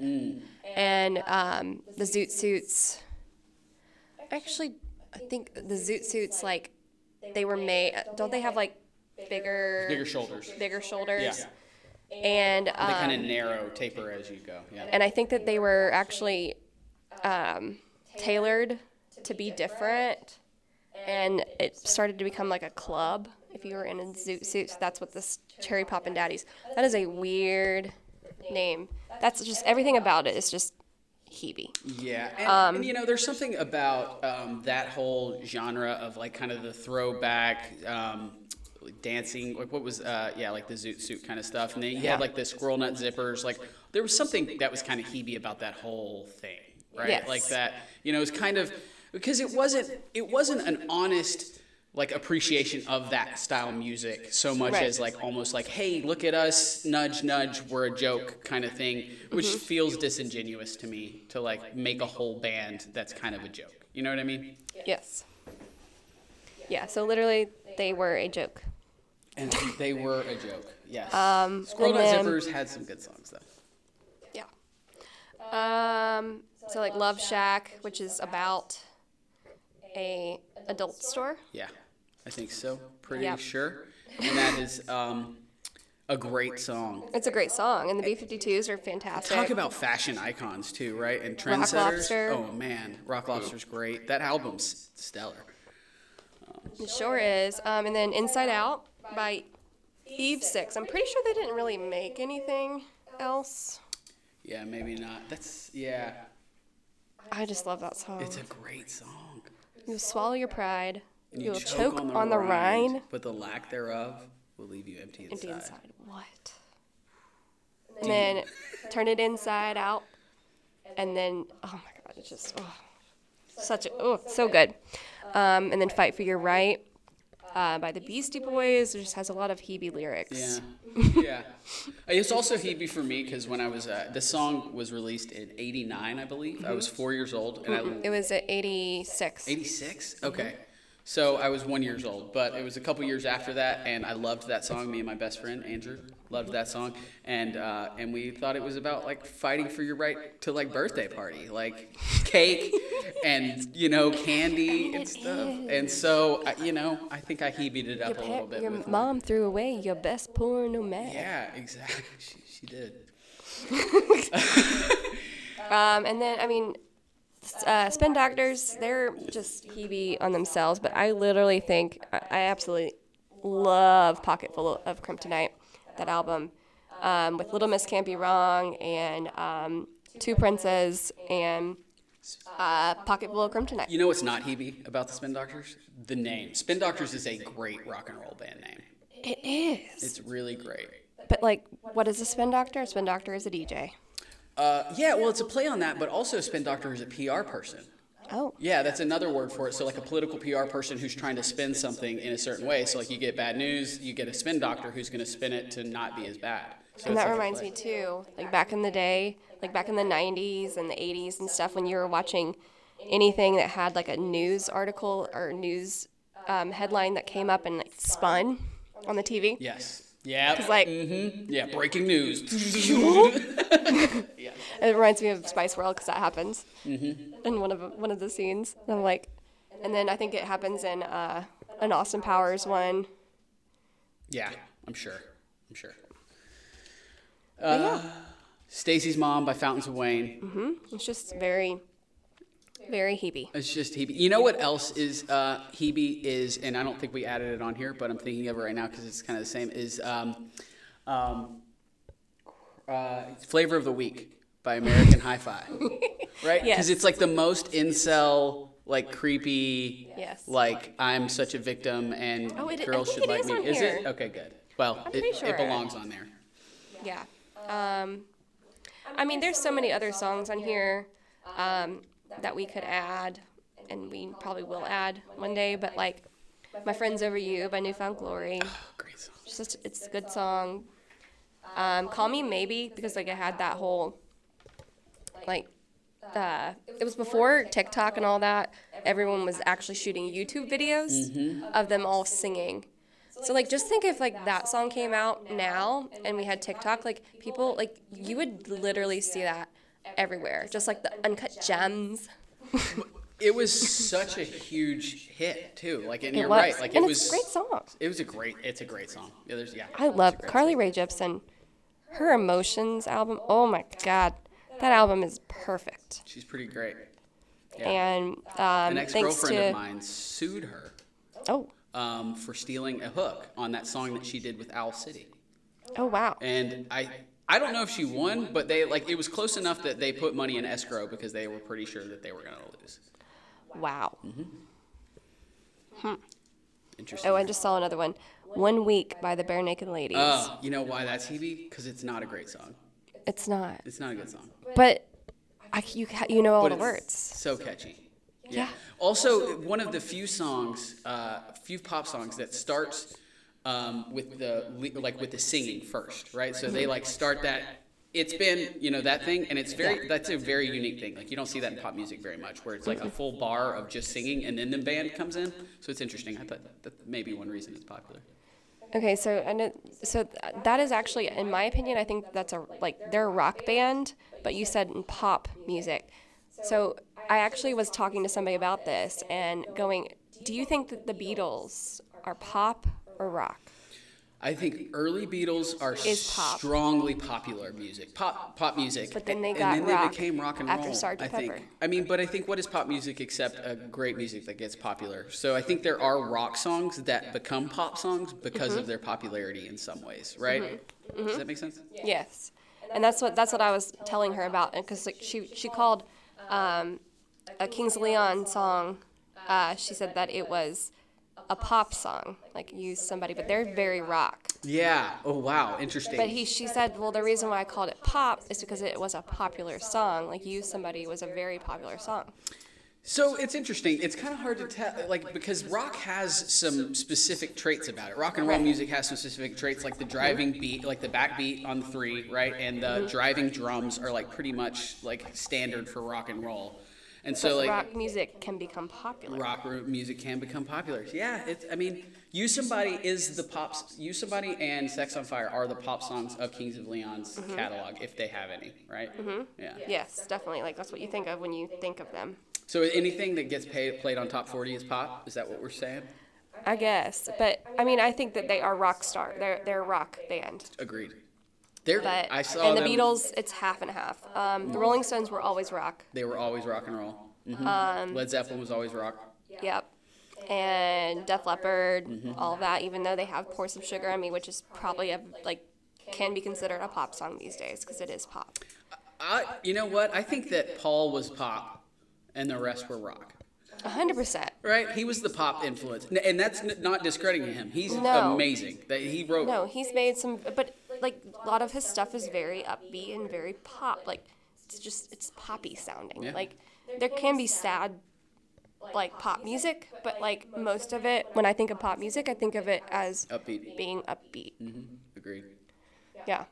and um, the zoot suits. Actually, I think the zoot suits like they were made. Don't they have like bigger Bigger shoulders. bigger shoulders? Yeah. And They kind um, of narrow, taper as you go. Yeah. and I think that they were actually um, tailored to be different, and it started to become like a club. If you were in a zoot suit, so that's what this Cherry Poppin' Daddies. That is a weird name. That's just everything about it is just Hebe. Yeah, and, Um, and, you know, there's something about um, that whole genre of like kind of the throwback um, dancing, like what was, uh, yeah, like the zoot suit kind of stuff, and then you had like the squirrel nut zippers. Like there was something that was kind of Hebe about that whole thing, right? Yes. Like that, you know, it's kind of because it wasn't it wasn't an honest like appreciation of that style music so much Right. as like almost like hey look at us nudge nudge we're a joke kind of thing which Mm-hmm. feels disingenuous to me to like make a whole band that's kind of a joke you know what i mean Yes. Yeah. So literally, they were a joke. and they were a joke yes Um, squirrel nut zippers had some good songs though Yeah. Um. So like Love Shack, which is about a adult store. yeah i think so pretty Yep. sure and that is um, a great song It's a great song, and the B52s are fantastic. Talk about fashion icons too, right? And Rock trendsetters. Lobster. Oh man, Rock Lobster's great. That album's stellar. It sure is. Um, and then Inside Out by Eve Six. I'm pretty sure they didn't really make anything else. Yeah, maybe not. That's yeah. I just love that song. It's a great song. You'll swallow your pride. And You'll choke on the, rind. but the lack thereof will leave you empty inside. Empty inside. What? And then turn it inside out. And then, oh my God, it's just, oh, such a, oh, so good. Um, and then fight for your right. uh, by the Beastie Boys. It just has a lot of Hebe lyrics. Yeah, yeah. It's also Hebe for me because when I was uh, the song was released in '89, I believe. I was four years old, and I It was at 86. 86. Okay, so I was one years old, but it was a couple years after that, and I loved that song. Me and my best friend Andrew loved that song, and uh, and we thought it was about like fighting for your right to like birthday party, like cake, and you know candy and stuff. And so uh, you know, I think I hebeed it up a little bit. your mom threw away your best porno mag. yeah, exactly. She, she did. Um, and then, I mean, uh, Spin Doctors, they're just Hebe on themselves, but I literally think, I, I absolutely love Pocket Full of Kryptonite, that album, um, with Little Miss Can't Be Wrong and um, Two Princes and uh, Pocket Full of Kryptonite. You know what's not Hebe about the Spin Doctors? The name. Spin Doctors is a great rock and roll band name. It is. It's really great. But, like, what is a Spin Doctor? A Spin Doctor is a DJ. Uh, yeah, well, it's a play on that, but also Spin Doctor is a PR person. Oh. Yeah, that's another word for it. So, like a political PR person who's trying to spin something in a certain way. So, like you get bad news, you get a spin doctor who's going to spin it to not be as bad. So And that like reminds me too, like back in the day, like back in the 90s and the 80s and stuff, when you were watching anything that had like a news article or news um, headline that came up and like spun on the TV. Yes. Yeah. It's like, yeah, breaking news. yeah. it reminds me of Spice World because that happens in one of one of the scenes. And I'm like, and then I think it happens in uh, an Austin Powers one. yeah, I'm sure. I'm sure. But yeah, Stacy's Mom by Fountains of Wayne. Mm-hmm. it's just very, very Hebe. It's just Hebe. You know what else is uh, Hebe is, and I don't think we added it on here, but I'm thinking of it right now because it's kind of the same. Is um, um, uh, Flavor of the Week by American Hi-Fi, right? Because Yes. it's like the most incel, like creepy, Yes. like I'm such a victim and Oh, it- girls should like me. Is it okay? Good. Well, it, sure. it belongs on there. Yeah. Um, I mean, there's so many other songs on here um, that we could add, and we probably will add one day. But like, "My Friends Over You" by New Found Glory, Great song. it's just it's a good song. Um, "Call Me Maybe" because like it had that whole like. Uh, it was before TikTok and all that. Everyone was actually shooting YouTube videos of them all singing. So like just think if like that song came out now and we had TikTok, like people like you would literally see that everywhere. Just like the uncut gems. It was such a huge hit too. Like, and It you're was. right. Like, and it it's was. a great song. It was a great. It's a great song. Yeah, there's yeah. I love Carly Rae Jepsen. Her Emotions album. Oh my god. That album is perfect. She's pretty great. Yeah. And um, An ex-girlfriend to of mine sued her oh um, for stealing a hook on that song that she did with Owl City, oh wow and I. I don't know if she won, but they like it was close enough that they put money in escrow because they were pretty sure that they were gonna lose. wow. Mm-hmm. Hmm. Interesting. Oh, I just saw another one. One Week by the Barenaked Ladies. Oh, you know why that's Hebe? Because it's not a great song. it's not, It's not a good song. but I, you you know all but the words. So catchy. Yeah. Also, one of the few songs, uh, few pop songs that starts um, with the like with the singing first, right? So they like start that. It's been you know that thing, and it's very that's a very unique thing. Like you don't see that in pop music very much, where it's like a full bar of just singing, and then the band comes in. So it's interesting. I thought that may be one reason it's popular. Okay, so and it, so that is actually, in my opinion, I think that's a like they're a rock band, but you said in pop music. So I actually was talking to somebody about this and going, do you think that the Beatles are pop or rock? I think early Beatles are Is pop. strongly popular music, pop pop music. But then they and got then they rock became rock and after roll. Sgt. I think. Pepper. I mean, but I think what is pop music except a great music that gets popular? So I think there are rock songs that become pop songs because Mm-hmm. of their popularity in some ways, right? Does that make sense? Yes, and that's what that's what I was telling her about, because like she she called um, a Kings of Leon song. Uh, she said that it was a pop song, like use somebody, but they're very rock. Yeah. Oh wow, interesting. But he, she said, well, the reason why I called it pop is because it was a popular song. Like "Use Somebody" was a very popular song. So it's interesting. It's kind of hard to tell, like because rock has some specific traits about it. Rock and roll music has some specific traits, like the driving beat, like the backbeat on three, right, and the driving drums are like pretty much like standard for rock and roll. And so like rock music can become popular. rock music can become popular. Yeah, it's. I mean, "Use Somebody" is the pops. "Use Somebody" and "Sex on Fire" are the pop songs of Kings of Leon's Mm-hmm. catalog, if they have any, right? Mm-hmm. Yeah. Yes, definitely. Like that's what you think of when you think of them. So anything that gets paid, played on top 40 is pop. Is that what we're saying? I guess, but I mean, I think that they are rock star. They're they're a rock band. Agreed. There, But I saw and the them. Beatles, it's half and half. Um, the Rolling Stones were always rock. They were always rock and roll. Mhm. Um, Led Zeppelin was always rock. Yep. And Def Leppard, Mm-hmm. all of that. Even though they have "Pour Some Sugar on Me," which is probably a like can be considered a pop song these days because it is pop. I, you know what? I think that Paul was pop, and the rest were rock. A hundred percent. Right? He was the pop influence, and that's n- not discrediting him. He's No. amazing. That he wrote. No, he's made some, but like a lot of his stuff is very upbeat and very pop. Like it's just it's poppy sounding. Yeah. Like there can be sad like pop music, but like most of it, when I think of pop music, I think of it as Upbeat. being upbeat. Mm-hmm. Agreed. Yeah.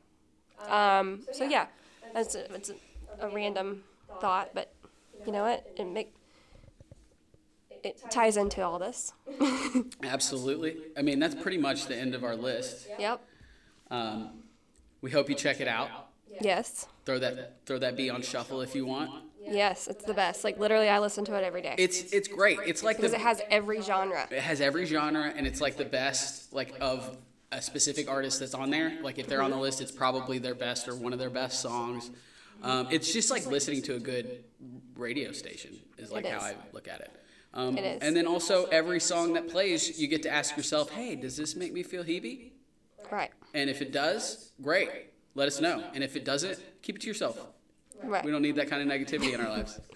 Um, so yeah, that's a, it's a, a random thought, but you know what? It make it ties into all this. Absolutely. I mean, that's pretty much the end of our list. Yep. Um, we hope you check it out. Yes. Throw that throw that beat on shuffle if you want. Yes, it's the best. Like literally, I listen to it every day It's it's great. It's like because the, it has every genre. it has every genre and it's like the best like of a specific artist that's on there. Like if they're on the list, it's probably their best or one of their best songs. Um, it's just like listening to a good radio station is like It how is. I look at it. Um, It is. And then also every song that plays, you get to ask yourself, "Hey, does this make me feel heebie?" Right. And if it does, great. Let us know. And if it doesn't, keep it to yourself. Right. We don't need that kind of negativity in our lives.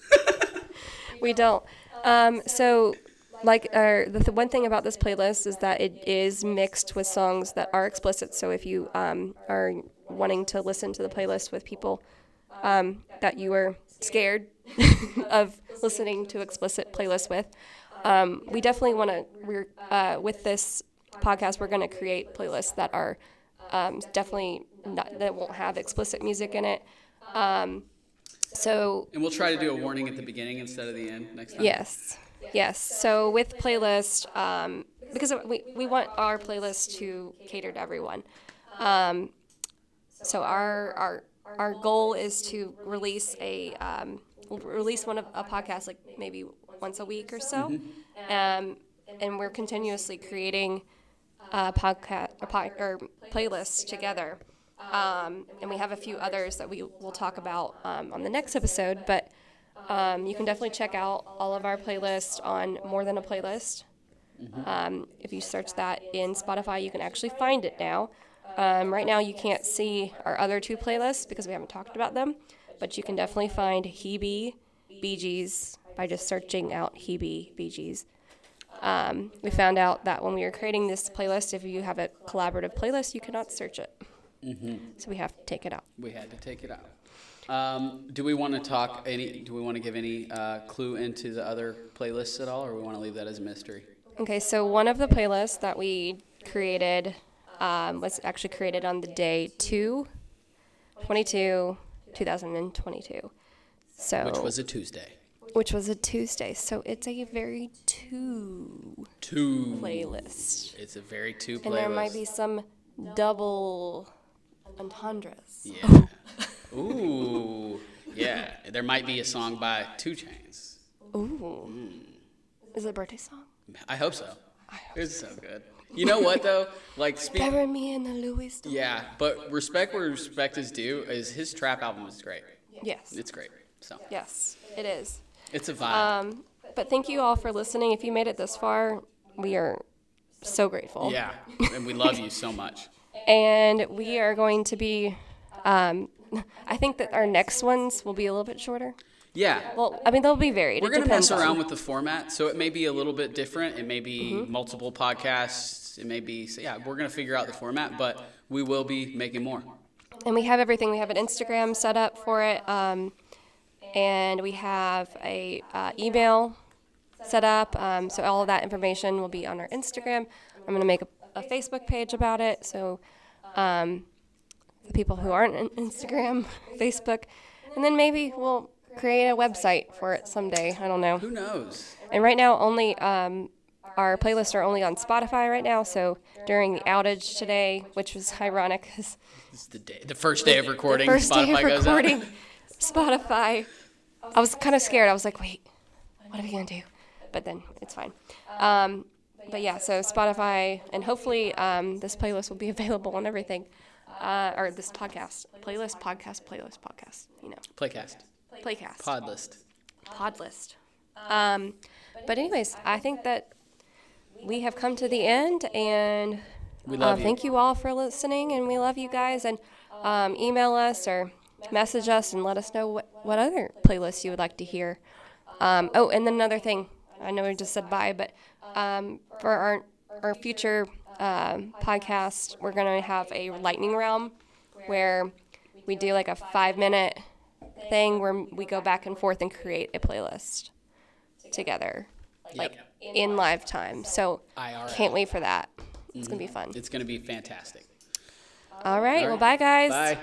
We don't. Um, so, like, uh, the th- one thing about this playlist is that it is mixed with songs that are explicit. So, if you um, are wanting to listen to the playlist with people um, that you are scared of listening to explicit playlists with, um, we definitely want to. We're uh, with this podcast, we're going to create playlists that are um, definitely not, that won't have explicit music in it. Um, so And we'll try to do a warning at the beginning instead of the end next time. Yes, yes. So with playlist, um, because we, we want our playlist to cater to everyone. Um, so our our our goal is to release a um, release one of a podcast like maybe once a week or so, um, and we're continuously creating a podcast a pod, or playlists together. Um, and we have a few others that we will talk about um, on the next episode, but. Um, you can definitely check out all of our playlists on More Than a Playlist. Um, if you search that in Spotify, you can actually find it now. Um, right now, you can't see our other two playlists because we haven't talked about them, but you can definitely find Hebe Bee Gees by just searching out Hebe Bee Gees. Um, we found out that when we were creating this playlist, if you have a collaborative playlist, you cannot search it. So we have to take it out. We had to take it out. Um, do we want to talk any? Do we want to give any uh, clue into the other playlists at all, or we want to leave that as a mystery? Okay, so one of the playlists that we created um, was actually created on the day 2 22 2022. So Which was a Tuesday. Which was a Tuesday. So it's a very two Two. playlist. It's a very two playlist. And there might be some double entendres. Yeah. Ooh. Yeah. There might be a song by 2 Chainz. Ooh. Hmm. Is it a birthday song? I hope so. It's so good. You know what though? Like speak. Bury me in the Louis. Yeah, but respect where respect is due. Is his trap album is great. Yes. It's great. So Yes, it is. It's a vibe. Um, but thank you all for listening. If you made it this far, we are so grateful. yeah, and we love you so much. And we are going to be, um, I think that our next ones will be a little bit shorter. Yeah. Well, I mean, they'll be varied. We're It gonna depends mess around on- with the format, so it may be a little bit different. It may be Mm-hmm. multiple podcasts. It may be so yeah. We're gonna figure out the format, but we will be making more. And we have everything. We have an Instagram set up for it. Um, and we have a uh, email set up. Um, so all of that information will be on our Instagram. I'm going to make a, a Facebook page about it. So um, the people who aren't on Instagram, Facebook, and then maybe we'll create a website for it someday. I don't know. Who knows? And right now, only um, our playlists are only on Spotify right now. So during the outage today, which was ironic, because It's the day, the first day of recording. first Spotify day of recording, Spotify. I was kind of scared. I was like, wait, what are we gonna do? But then it's fine. Um, but yeah, so Spotify, and hopefully um, this playlist will be available on everything, uh, or this podcast playlist, podcast, playlist, podcast. You know, Playcast, playcast, pod list. pod list. Um, but anyways, I think that we have come to the end, and We uh, love you. thank you all for listening, and we love you guys. And um, email us or message us and let us know what, what other playlists you would like to hear. Um, oh, and then another thing, I know we just said bye, but um, for our our future um, podcast, we're going to have a lightning round where we do like a five minute thing where we go back and forth and create a playlist together, like in live time. So IRL. can't wait for that. It's gonna be fun. It's going to be fantastic. All right. Well, bye guys. Bye.